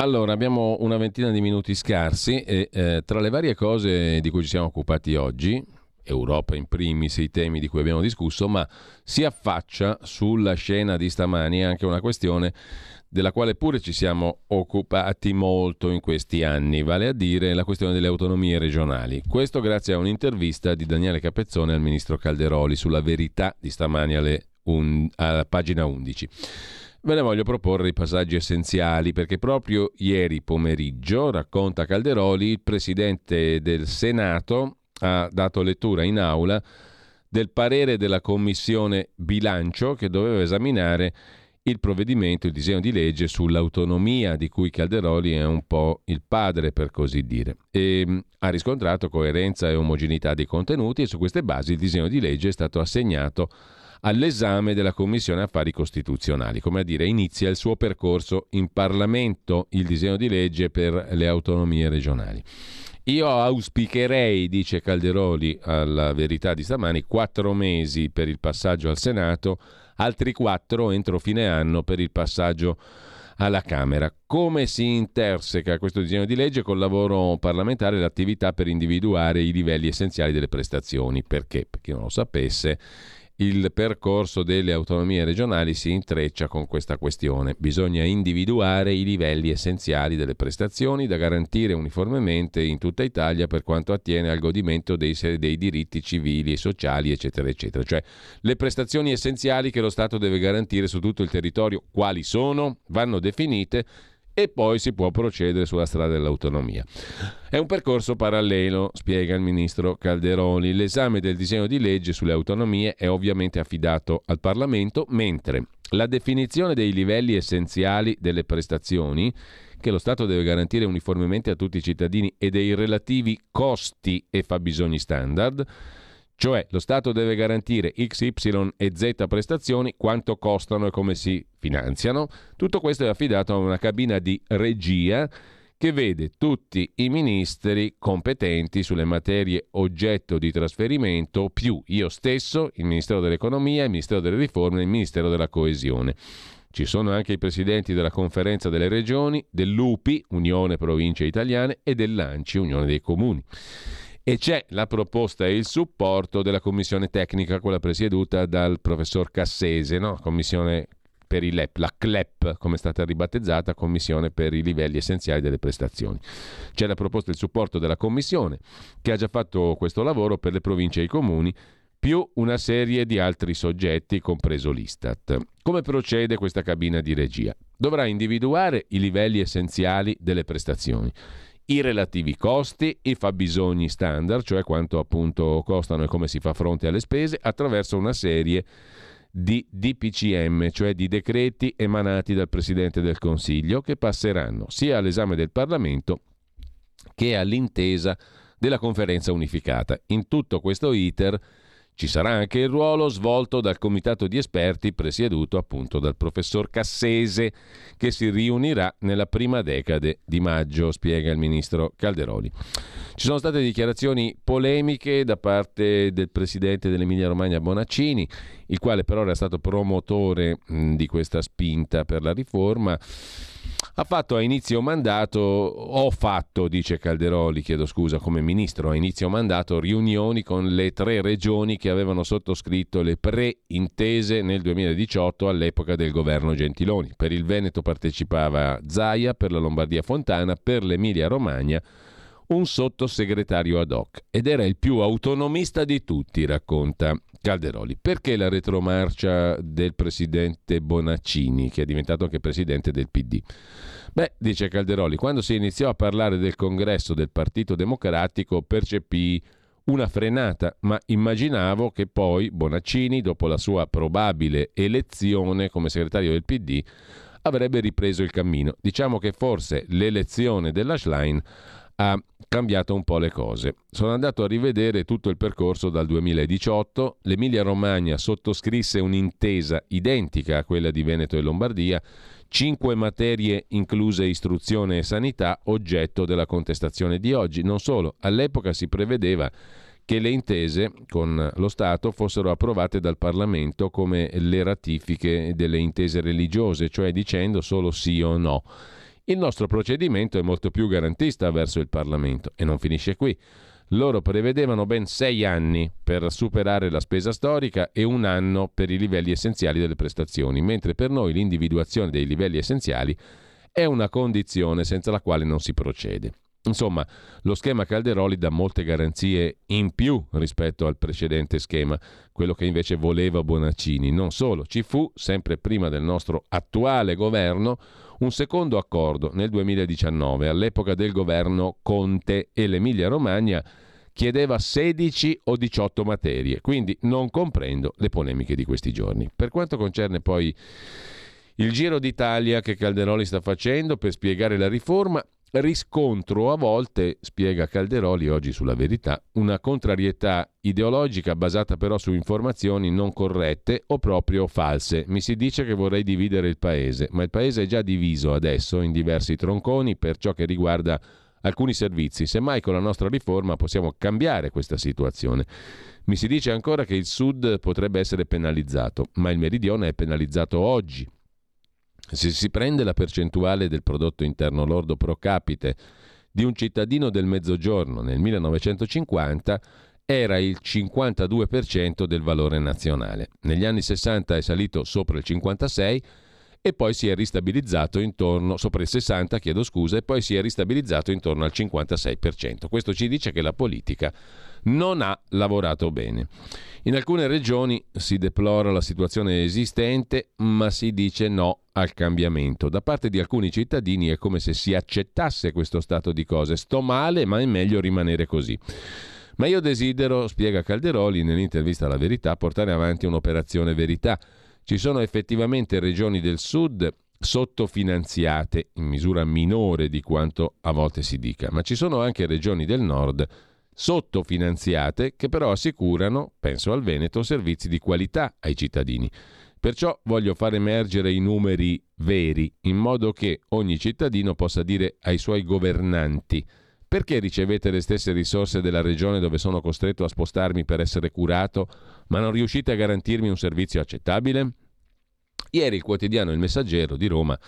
Allora, abbiamo una ventina di minuti scarsi e eh, tra le varie cose di cui ci siamo occupati oggi, Europa in primis, i temi di cui abbiamo discusso, ma si affaccia sulla scena di stamani anche una questione della quale pure ci siamo occupati molto in questi anni, vale a dire la questione delle autonomie regionali. Questo grazie a un'intervista di Daniele Capezzone al ministro Calderoli sulla verità di stamani alle un, alla pagina 11. Ve ne voglio proporre i passaggi essenziali perché proprio ieri pomeriggio, racconta Calderoli, il Presidente del Senato ha dato lettura in aula del parere della Commissione Bilancio che doveva esaminare il provvedimento, il disegno di legge sull'autonomia di cui Calderoli è un po' il padre per così dire. E mm, ha riscontrato coerenza e omogeneità dei contenuti e su queste basi il disegno di legge è stato assegnato all'esame della Commissione Affari Costituzionali, come a dire inizia il suo percorso in Parlamento il disegno di legge per le autonomie regionali. Io auspicherei, dice Calderoli alla verità di stamani, quattro mesi per il passaggio al Senato, altri quattro entro fine anno per il passaggio alla Camera. Come si interseca questo disegno di legge col lavoro parlamentare e l'attività per individuare i livelli essenziali delle prestazioni? Perché, per chi non lo sapesse, il percorso delle autonomie regionali si intreccia con questa questione. Bisogna individuare i livelli essenziali delle prestazioni da garantire uniformemente in tutta Italia per quanto attiene al godimento dei, dei diritti civili e sociali, eccetera, eccetera. Cioè le prestazioni essenziali che lo Stato deve garantire su tutto il territorio, quali sono, vanno definite e poi si può procedere sulla strada dell'autonomia. È un percorso parallelo, spiega il ministro Calderoli. L'esame del disegno di legge sulle autonomie è ovviamente affidato al Parlamento, mentre la definizione dei livelli essenziali delle prestazioni che lo Stato deve garantire uniformemente a tutti i cittadini e dei relativi costi e fabbisogni standard cioè lo Stato deve garantire X, Y e Z prestazioni, quanto costano e come si finanziano. Tutto questo è affidato a una cabina di regia che vede tutti i ministri competenti sulle materie oggetto di trasferimento, più io stesso, il Ministero dell'Economia, il Ministero delle Riforme e il Ministero della Coesione. Ci sono anche i presidenti della Conferenza delle Regioni, dell'UPI, Unione Province Italiane, e dell'ANCI, Unione dei Comuni. E c'è la proposta e il supporto della commissione tecnica, quella presieduta dal professor Cassese, no? commissione per i LEP, la CLEP come è stata ribattezzata, Commissione per i livelli essenziali delle prestazioni. C'è la proposta e il supporto della Commissione che ha già fatto questo lavoro per le province e i comuni, più una serie di altri soggetti, compreso l'Istat. Come procede questa cabina di regia? Dovrà individuare i livelli essenziali delle prestazioni i relativi costi, i fabbisogni standard, cioè quanto appunto costano e come si fa fronte alle spese, attraverso una serie di DPCM, cioè di decreti emanati dal Presidente del Consiglio, che passeranno sia all'esame del Parlamento che all'intesa della conferenza unificata. In tutto questo iter ci sarà anche il ruolo svolto dal comitato di esperti presieduto appunto dal professor Cassese che si riunirà nella prima decade di maggio, spiega il ministro Calderoli. Ci sono state dichiarazioni polemiche da parte del presidente dell'Emilia Romagna Bonaccini, il quale però era stato promotore mh, di questa spinta per la riforma ha fatto a inizio mandato, ho fatto, dice Calderoli, chiedo scusa, come ministro, a inizio mandato riunioni con le tre regioni che avevano sottoscritto le pre-intese nel 2018 all'epoca del governo Gentiloni. Per il Veneto partecipava Zaia, per la Lombardia Fontana, per l'Emilia Romagna un sottosegretario ad hoc ed era il più autonomista di tutti, racconta Calderoli. Perché la retromarcia del presidente Bonaccini, che è diventato anche presidente del PD? Beh, dice Calderoli, quando si iniziò a parlare del congresso del Partito Democratico percepì una frenata, ma immaginavo che poi Bonaccini, dopo la sua probabile elezione come segretario del PD, avrebbe ripreso il cammino. Diciamo che forse l'elezione della Schlein ha cambiato un po' le cose. Sono andato a rivedere tutto il percorso dal 2018. L'Emilia Romagna sottoscrisse un'intesa identica a quella di Veneto e Lombardia, cinque materie incluse istruzione e sanità, oggetto della contestazione di oggi. Non solo, all'epoca si prevedeva che le intese con lo Stato fossero approvate dal Parlamento come le ratifiche delle intese religiose, cioè dicendo solo sì o no. Il nostro procedimento è molto più garantista verso il Parlamento e non finisce qui. Loro prevedevano ben sei anni per superare la spesa storica e un anno per i livelli essenziali delle prestazioni, mentre per noi l'individuazione dei livelli essenziali è una condizione senza la quale non si procede. Insomma, lo schema Calderoli dà molte garanzie in più rispetto al precedente schema, quello che invece voleva Bonaccini. Non solo, ci fu, sempre prima del nostro attuale governo, un secondo accordo nel 2019, all'epoca del governo Conte e l'Emilia Romagna chiedeva 16 o 18 materie, quindi non comprendo le polemiche di questi giorni. Per quanto concerne poi il giro d'Italia che Calderoli sta facendo per spiegare la riforma, riscontro a volte, spiega Calderoli oggi sulla verità, una contrarietà ideologica basata però su informazioni non corrette o proprio false. Mi si dice che vorrei dividere il paese, ma il paese è già diviso adesso in diversi tronconi per ciò che riguarda alcuni servizi. Semmai con la nostra riforma possiamo cambiare questa situazione. Mi si dice ancora che il Sud potrebbe essere penalizzato, ma il Meridione è penalizzato oggi se si prende la percentuale del prodotto interno lordo pro capite di un cittadino del mezzogiorno nel 1950, era il 52% del valore nazionale. Negli anni 60 è salito sopra il 56% e poi si è ristabilizzato intorno, sopra il 60, chiedo scusa, e poi si è ristabilizzato intorno al 56%. Questo ci dice che la politica non ha lavorato bene. In alcune regioni si deplora la situazione esistente, ma si dice no al cambiamento. Da parte di alcuni cittadini è come se si accettasse questo stato di cose. Sto male, ma è meglio rimanere così. Ma io desidero, spiega Calderoli nell'intervista alla Verità, portare avanti un'operazione verità. Ci sono effettivamente regioni del sud sottofinanziate in misura minore di quanto a volte si dica, ma ci sono anche regioni del nord sottofinanziate che però assicurano, penso al Veneto, servizi di qualità ai cittadini. Perciò voglio far emergere i numeri veri, in modo che ogni cittadino possa dire ai suoi governanti perché ricevete le stesse risorse della regione dove sono costretto a spostarmi per essere curato, ma non riuscite a garantirmi un servizio accettabile? Ieri il quotidiano Il Messaggero di Roma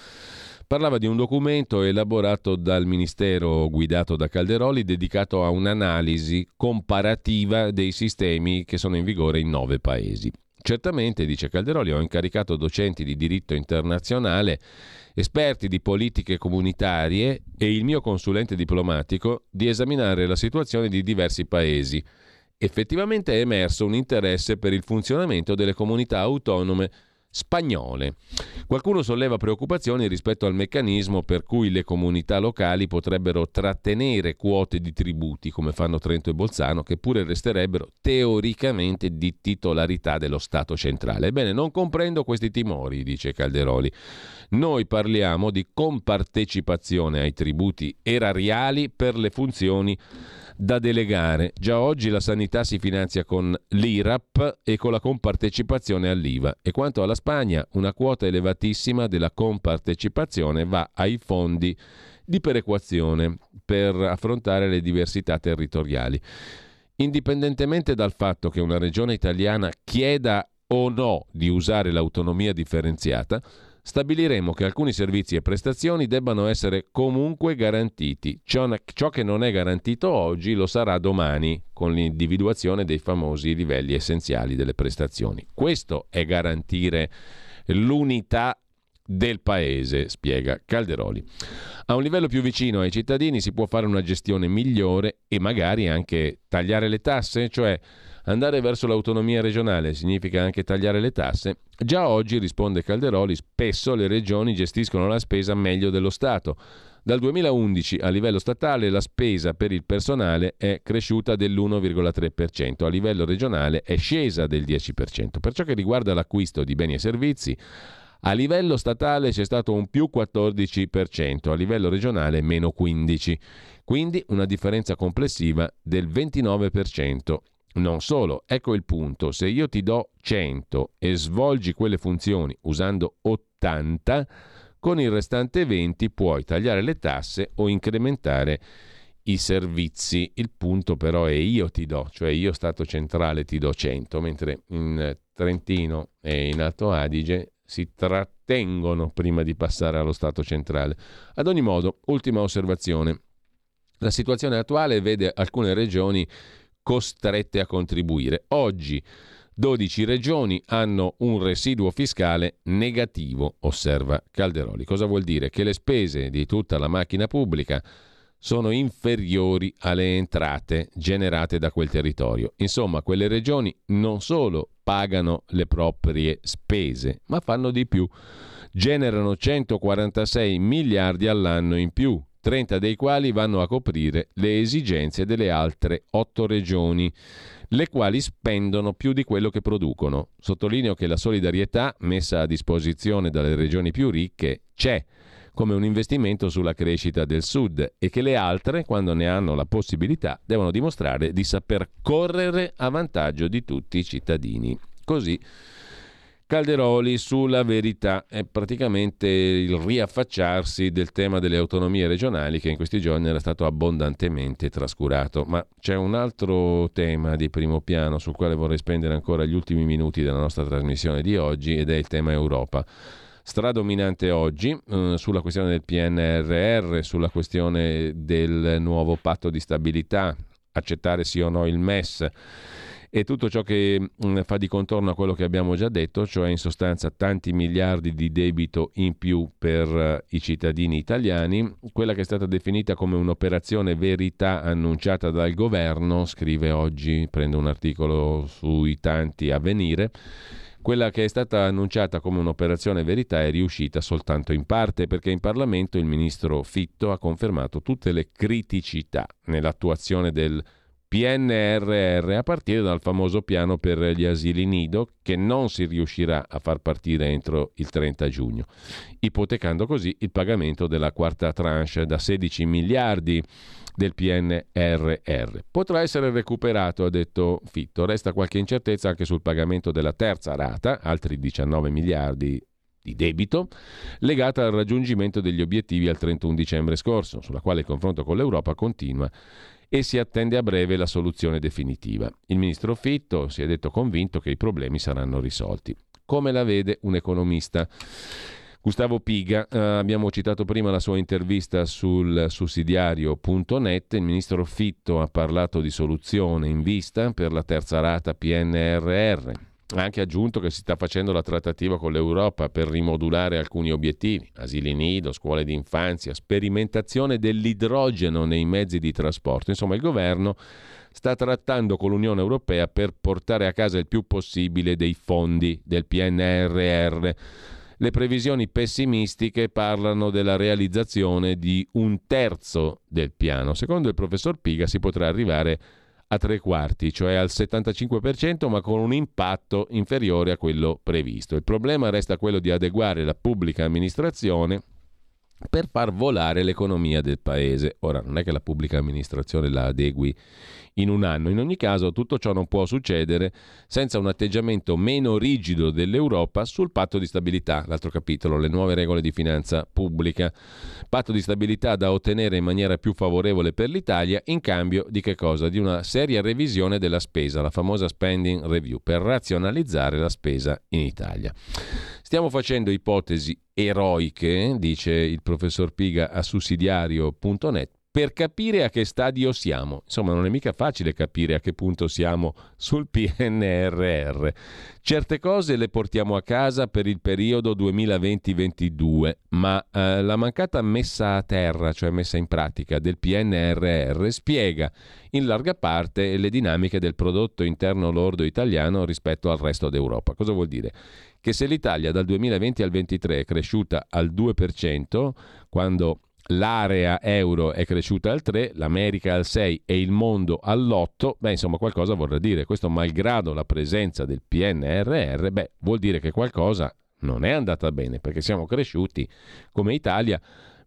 parlava di un documento elaborato dal Ministero guidato da Calderoli dedicato a un'analisi comparativa dei sistemi che sono in vigore in nove paesi. Certamente, dice Calderoli, ho incaricato docenti di diritto internazionale, esperti di politiche comunitarie e il mio consulente diplomatico di esaminare la situazione di diversi paesi. Effettivamente è emerso un interesse per il funzionamento delle comunità autonome spagnole. Qualcuno solleva preoccupazioni rispetto al meccanismo per cui le comunità locali potrebbero trattenere quote di tributi, come fanno Trento e Bolzano, che pure resterebbero teoricamente di titolarità dello Stato centrale. Ebbene, non comprendo questi timori, dice Calderoli. Noi parliamo di compartecipazione ai tributi erariali per le funzioni da delegare. Già oggi la sanità si finanzia con l'IRAP e con la compartecipazione all'IVA e quanto alla Spagna una quota elevatissima della compartecipazione va ai fondi di perequazione per affrontare le diversità territoriali. Indipendentemente dal fatto che una regione italiana chieda o no di usare l'autonomia differenziata, stabiliremo che alcuni servizi e prestazioni debbano essere comunque garantiti. Ciò, che non è garantito oggi lo sarà domani con l'individuazione dei famosi livelli essenziali delle prestazioni. Questo è garantire l'unità del paese, spiega Calderoli. A un livello più vicino ai cittadini si può fare una gestione migliore e magari anche tagliare le tasse, cioè Andare verso l'autonomia regionale significa anche tagliare le tasse? Già oggi, risponde Calderoli, spesso le regioni gestiscono la spesa meglio dello Stato. Dal 2011 a livello statale la spesa per il personale è cresciuta dell'1,3%, a livello regionale è scesa del 10%. Per ciò che riguarda l'acquisto di beni e servizi, a livello statale c'è stato un più 14%, a livello regionale meno 15%, quindi una differenza complessiva del 29%. Non solo, ecco il punto, se io ti do 100 e svolgi quelle funzioni usando 80, con il restante 20 puoi tagliare le tasse o incrementare i servizi. Il punto però è io ti do, cioè io Stato centrale ti do 100, mentre in Trentino e in Alto Adige si trattengono prima di passare allo Stato centrale. Ad ogni modo, ultima osservazione. La situazione attuale vede alcune regioni costrette a contribuire. Oggi 12 regioni hanno un residuo fiscale negativo, osserva Calderoli. Cosa vuol dire? Che le spese di tutta la macchina pubblica sono inferiori alle entrate generate da quel territorio. Insomma, quelle regioni non solo pagano le proprie spese, ma fanno di più. Generano 146 miliardi all'anno in più, 30 dei quali vanno a coprire le esigenze delle altre 8 regioni, le quali spendono più di quello che producono. Sottolineo che la solidarietà messa a disposizione dalle regioni più ricche c'è come un investimento sulla crescita del Sud e che le altre, quando ne hanno la possibilità, devono dimostrare di saper correre a vantaggio di tutti i cittadini. Così Calderoli sulla verità. È praticamente il riaffacciarsi del tema delle autonomie regionali che in questi giorni era stato abbondantemente trascurato. Ma c'è un altro tema di primo piano sul quale vorrei spendere ancora gli ultimi minuti della nostra trasmissione di oggi ed è il tema Europa. Stradominante oggi eh, sulla questione del PNRR, sulla questione del nuovo patto di stabilità, accettare sì o no il MES e tutto ciò che mh, mm, fa di contorno a quello che abbiamo già detto, cioè in sostanza tanti miliardi di debito in più per uh, i cittadini italiani, quella che è stata definita come un'operazione verità annunciata dal governo, scrive oggi, prendo un articolo sui tanti a venire, quella che è stata annunciata come un'operazione verità è riuscita soltanto in parte perché in Parlamento il ministro Fitto ha confermato tutte le criticità nell'attuazione del PNRR a partire dal famoso piano per gli asili nido che non si riuscirà a far partire entro il 30 giugno, ipotecando così il pagamento della quarta tranche da 16 miliardi del PNRR. Potrà essere recuperato, ha detto Fitto. Resta qualche incertezza anche sul pagamento della terza rata, altri 19 miliardi di debito, legata al raggiungimento degli obiettivi al 31 dicembre scorso, sulla quale il confronto con l'Europa continua e si attende a breve la soluzione definitiva. Il ministro Fitto si è detto convinto che i problemi saranno risolti. Come la vede un economista? Gustavo Piga, eh, abbiamo citato prima la sua intervista sul sussidiario.net, il ministro Fitto ha parlato di soluzione in vista per la terza rata PNRR. Ha anche aggiunto che si sta facendo la trattativa con l'Europa per rimodulare alcuni obiettivi, asili nido, scuole di infanzia, sperimentazione dell'idrogeno nei mezzi di trasporto. Insomma, il governo sta trattando con l'Unione Europea per portare a casa il più possibile dei fondi del PNRR le previsioni pessimistiche parlano della realizzazione di un terzo del piano. Secondo il professor Piga si potrà arrivare a tre quarti, cioè al 75%, ma con un impatto inferiore a quello previsto. Il problema resta quello di adeguare la pubblica amministrazione per far volare l'economia del paese. Ora, non è che la pubblica amministrazione la adegui in un anno. In ogni caso tutto ciò non può succedere senza un atteggiamento meno rigido dell'Europa sul patto di stabilità, l'altro capitolo, le nuove regole di finanza pubblica. Patto di stabilità da ottenere in maniera più favorevole per l'Italia in cambio di che cosa? Di una seria revisione della spesa, la famosa spending review, per razionalizzare la spesa in Italia. Stiamo facendo ipotesi eroiche, dice il professor Piga a sussidiario.net, per capire a che stadio siamo. Insomma, non è mica facile capire a che punto siamo sul PNRR. Certe cose le portiamo a casa per il periodo 2020-22, ma eh, la mancata messa a terra, cioè messa in pratica del PNRR, spiega in larga parte le dinamiche del prodotto interno lordo italiano rispetto al resto d'Europa. Cosa vuol dire? Che se l'Italia dal 2020 al 2023 è cresciuta al 2%, quando l'area euro è cresciuta al 3, l'America al 6 e il mondo all'8, beh insomma qualcosa vorrà dire, questo malgrado la presenza del PNRR, beh vuol dire che qualcosa non è andata bene perché siamo cresciuti come Italia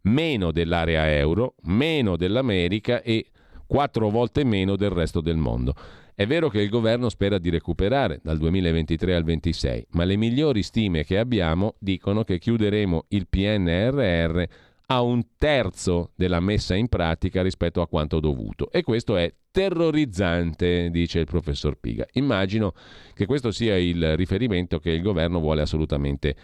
meno dell'area euro, meno dell'America e quattro volte meno del resto del mondo. È vero che il governo spera di recuperare dal 2023 al 2026, ma le migliori stime che abbiamo dicono che chiuderemo il PNRR a un terzo della messa in pratica rispetto a quanto dovuto. E questo è terrorizzante, dice il professor Piga. Immagino che questo sia il riferimento che il governo vuole assolutamente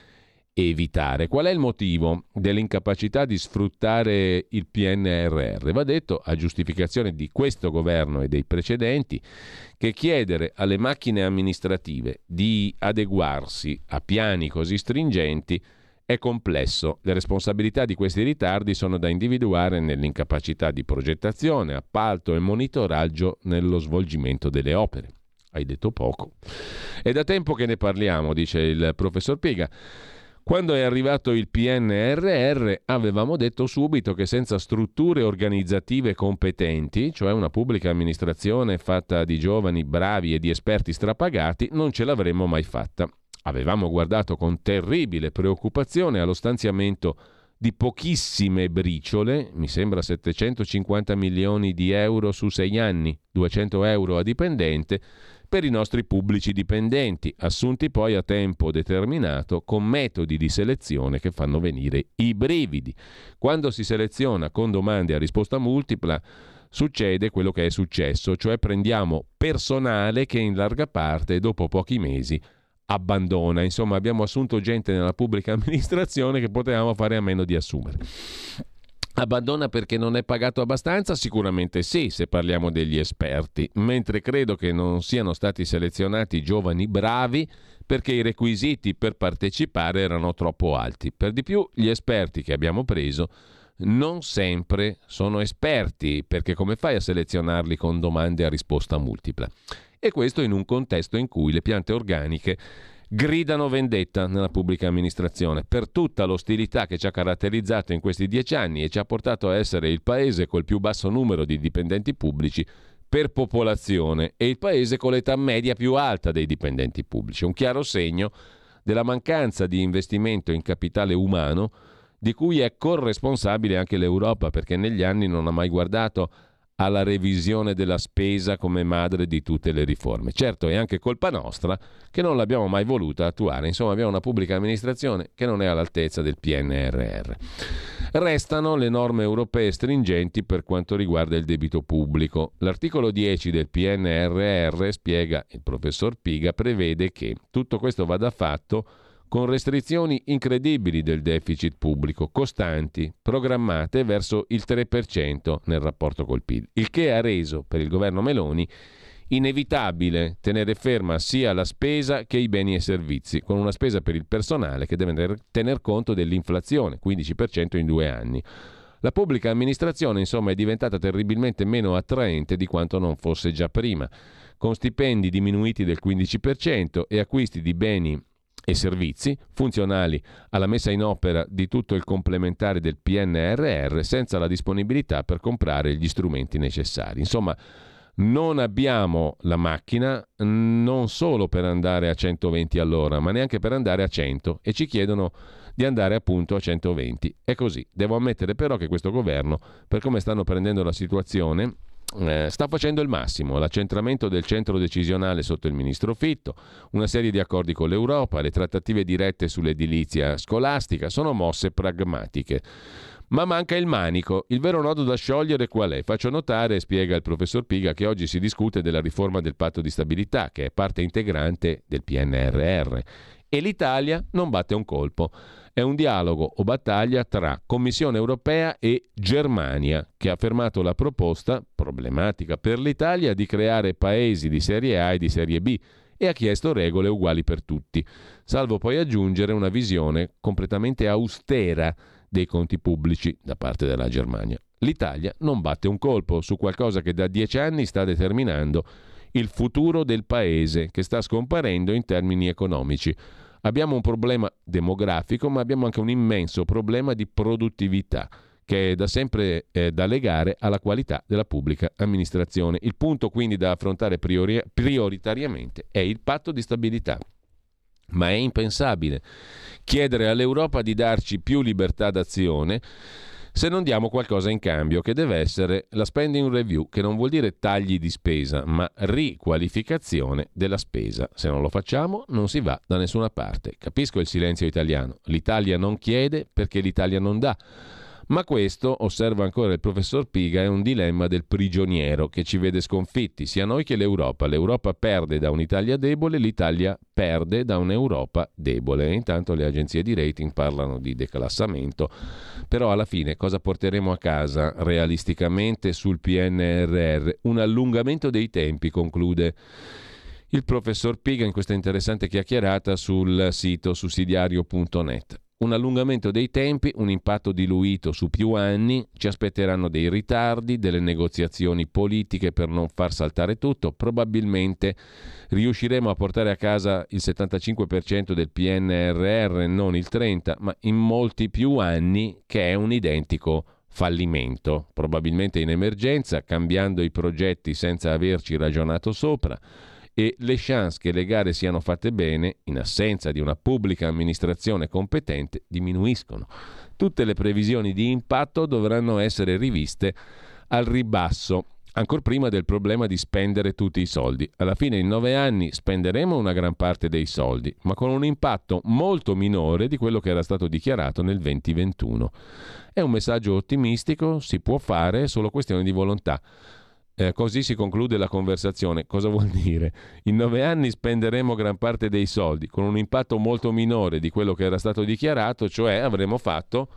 evitare. Qual è il motivo dell'incapacità di sfruttare il PNRR? Va detto, a giustificazione di questo governo e dei precedenti, che chiedere alle macchine amministrative di adeguarsi a piani così stringenti è complesso. Le responsabilità di questi ritardi sono da individuare nell'incapacità di progettazione, appalto e monitoraggio nello svolgimento delle opere. Hai detto poco. È da tempo che ne parliamo, dice il professor Piega. Quando è arrivato il PNRR avevamo detto subito che senza strutture organizzative competenti, cioè una pubblica amministrazione fatta di giovani bravi e di esperti strapagati, non ce l'avremmo mai fatta. Avevamo guardato con terribile preoccupazione allo stanziamento di pochissime briciole, mi sembra 750 milioni di euro su sei anni, 200 euro a dipendente, per i nostri pubblici dipendenti, assunti poi a tempo determinato con metodi di selezione che fanno venire i brividi. Quando si seleziona con domande a risposta multipla, succede quello che è successo, cioè prendiamo personale che in larga parte dopo pochi mesi abbandona. Insomma, abbiamo assunto gente nella pubblica amministrazione che potevamo fare a meno di assumere. Abbandona perché non è pagato abbastanza? Sicuramente sì, se parliamo degli esperti, mentre credo che non siano stati selezionati giovani bravi perché i requisiti per partecipare erano troppo alti. Per di più, gli esperti che abbiamo preso non sempre sono esperti, perché come fai a selezionarli con domande a risposta multipla? E questo in un contesto in cui le piante organiche gridano vendetta nella pubblica amministrazione per tutta l'ostilità che ci ha caratterizzato in questi dieci anni e ci ha portato a essere il paese col più basso numero di dipendenti pubblici per popolazione e il paese con l'età media più alta dei dipendenti pubblici. Un chiaro segno della mancanza di investimento in capitale umano di cui è corresponsabile anche l'Europa perché negli anni non ha mai guardato alla revisione della spesa come madre di tutte le riforme. Certo è anche colpa nostra che non l'abbiamo mai voluta attuare, insomma abbiamo una pubblica amministrazione che non è all'altezza del PNRR. Restano le norme europee stringenti per quanto riguarda il debito pubblico. L'articolo 10 del PNRR, spiega il professor Piga, prevede che tutto questo vada fatto con restrizioni incredibili del deficit pubblico, costanti, programmate verso il 3% nel rapporto col PIL, il che ha reso per il governo Meloni inevitabile tenere ferma sia la spesa che i beni e servizi, con una spesa per il personale che deve tener conto dell'inflazione, 15% in due anni. La pubblica amministrazione, insomma, è diventata terribilmente meno attraente di quanto non fosse già prima, con stipendi diminuiti del 15% e acquisti di beni e servizi funzionali alla messa in opera di tutto il complementare del PNRR senza la disponibilità per comprare gli strumenti necessari. Insomma, non abbiamo la macchina non solo per andare a 120 all'ora, ma neanche per andare a 100 e ci chiedono di andare appunto a 120. È così. Devo ammettere però che questo governo, per come stanno prendendo la situazione, eh, sta facendo il massimo, l'accentramento del centro decisionale sotto il ministro Fitto, una serie di accordi con l'Europa, le trattative dirette sull'edilizia scolastica sono mosse pragmatiche. Ma manca il manico. Il vero nodo da sciogliere qual è? Faccio notare, spiega il professor Piga, che oggi si discute della riforma del patto di stabilità, che è parte integrante del PNRR. E l'Italia non batte un colpo. È un dialogo o battaglia tra Commissione europea e Germania, che ha fermato la proposta, problematica per l'Italia, di creare paesi di serie A e di serie B e ha chiesto regole uguali per tutti, salvo poi aggiungere una visione completamente austera dei conti pubblici da parte della Germania. L'Italia non batte un colpo su qualcosa che da dieci anni sta determinando il futuro del paese, che sta scomparendo in termini economici. Abbiamo un problema demografico, ma abbiamo anche un immenso problema di produttività che è da sempre eh, da legare alla qualità della pubblica amministrazione. Il punto quindi da affrontare priori- prioritariamente è il patto di stabilità. Ma è impensabile chiedere all'Europa di darci più libertà d'azione se non diamo qualcosa in cambio, che deve essere la spending review, che non vuol dire tagli di spesa, ma riqualificazione della spesa. Se non lo facciamo non si va da nessuna parte. Capisco il silenzio italiano. L'Italia non chiede perché l'Italia non dà. Ma questo, osserva ancora il professor Piga, è un dilemma del prigioniero che ci vede sconfitti, sia noi che l'Europa. L'Europa perde da un'Italia debole, l'Italia perde da un'Europa debole. E intanto le agenzie di rating parlano di declassamento. Però alla fine cosa porteremo a casa realisticamente sul PNRR? Un allungamento dei tempi, conclude il professor Piga in questa interessante chiacchierata sul sito sussidiario.net un allungamento dei tempi, un impatto diluito su più anni, ci aspetteranno dei ritardi, delle negoziazioni politiche per non far saltare tutto, probabilmente riusciremo a portare a casa il 75% del PNRR, non il 30%, ma in molti più anni che è un identico fallimento, probabilmente in emergenza, cambiando i progetti senza averci ragionato sopra e le chance che le gare siano fatte bene, in assenza di una pubblica amministrazione competente, diminuiscono. Tutte le previsioni di impatto dovranno essere riviste al ribasso, ancora prima del problema di spendere tutti i soldi. Alla fine in nove anni spenderemo una gran parte dei soldi, ma con un impatto molto minore di quello che era stato dichiarato nel 2021. È un messaggio ottimistico, si può fare, è solo questione di volontà. Eh, così si conclude la conversazione. Cosa vuol dire? In nove anni spenderemo gran parte dei soldi con un impatto molto minore di quello che era stato dichiarato, cioè avremo fatto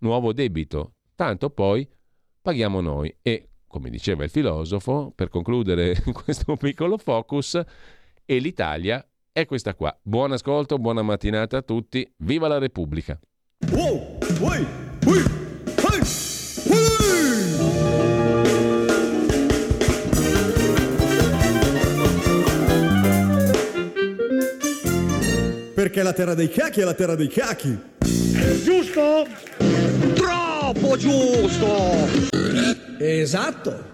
nuovo debito. Tanto poi paghiamo noi. E, come diceva il filosofo, per concludere questo piccolo focus, e l'Italia è questa qua. Buon ascolto, buona mattinata a tutti. Viva la Repubblica! Wow, uy, uy, Perché la terra dei cacchi è la terra dei cacchi. Giusto? Troppo giusto! Esatto.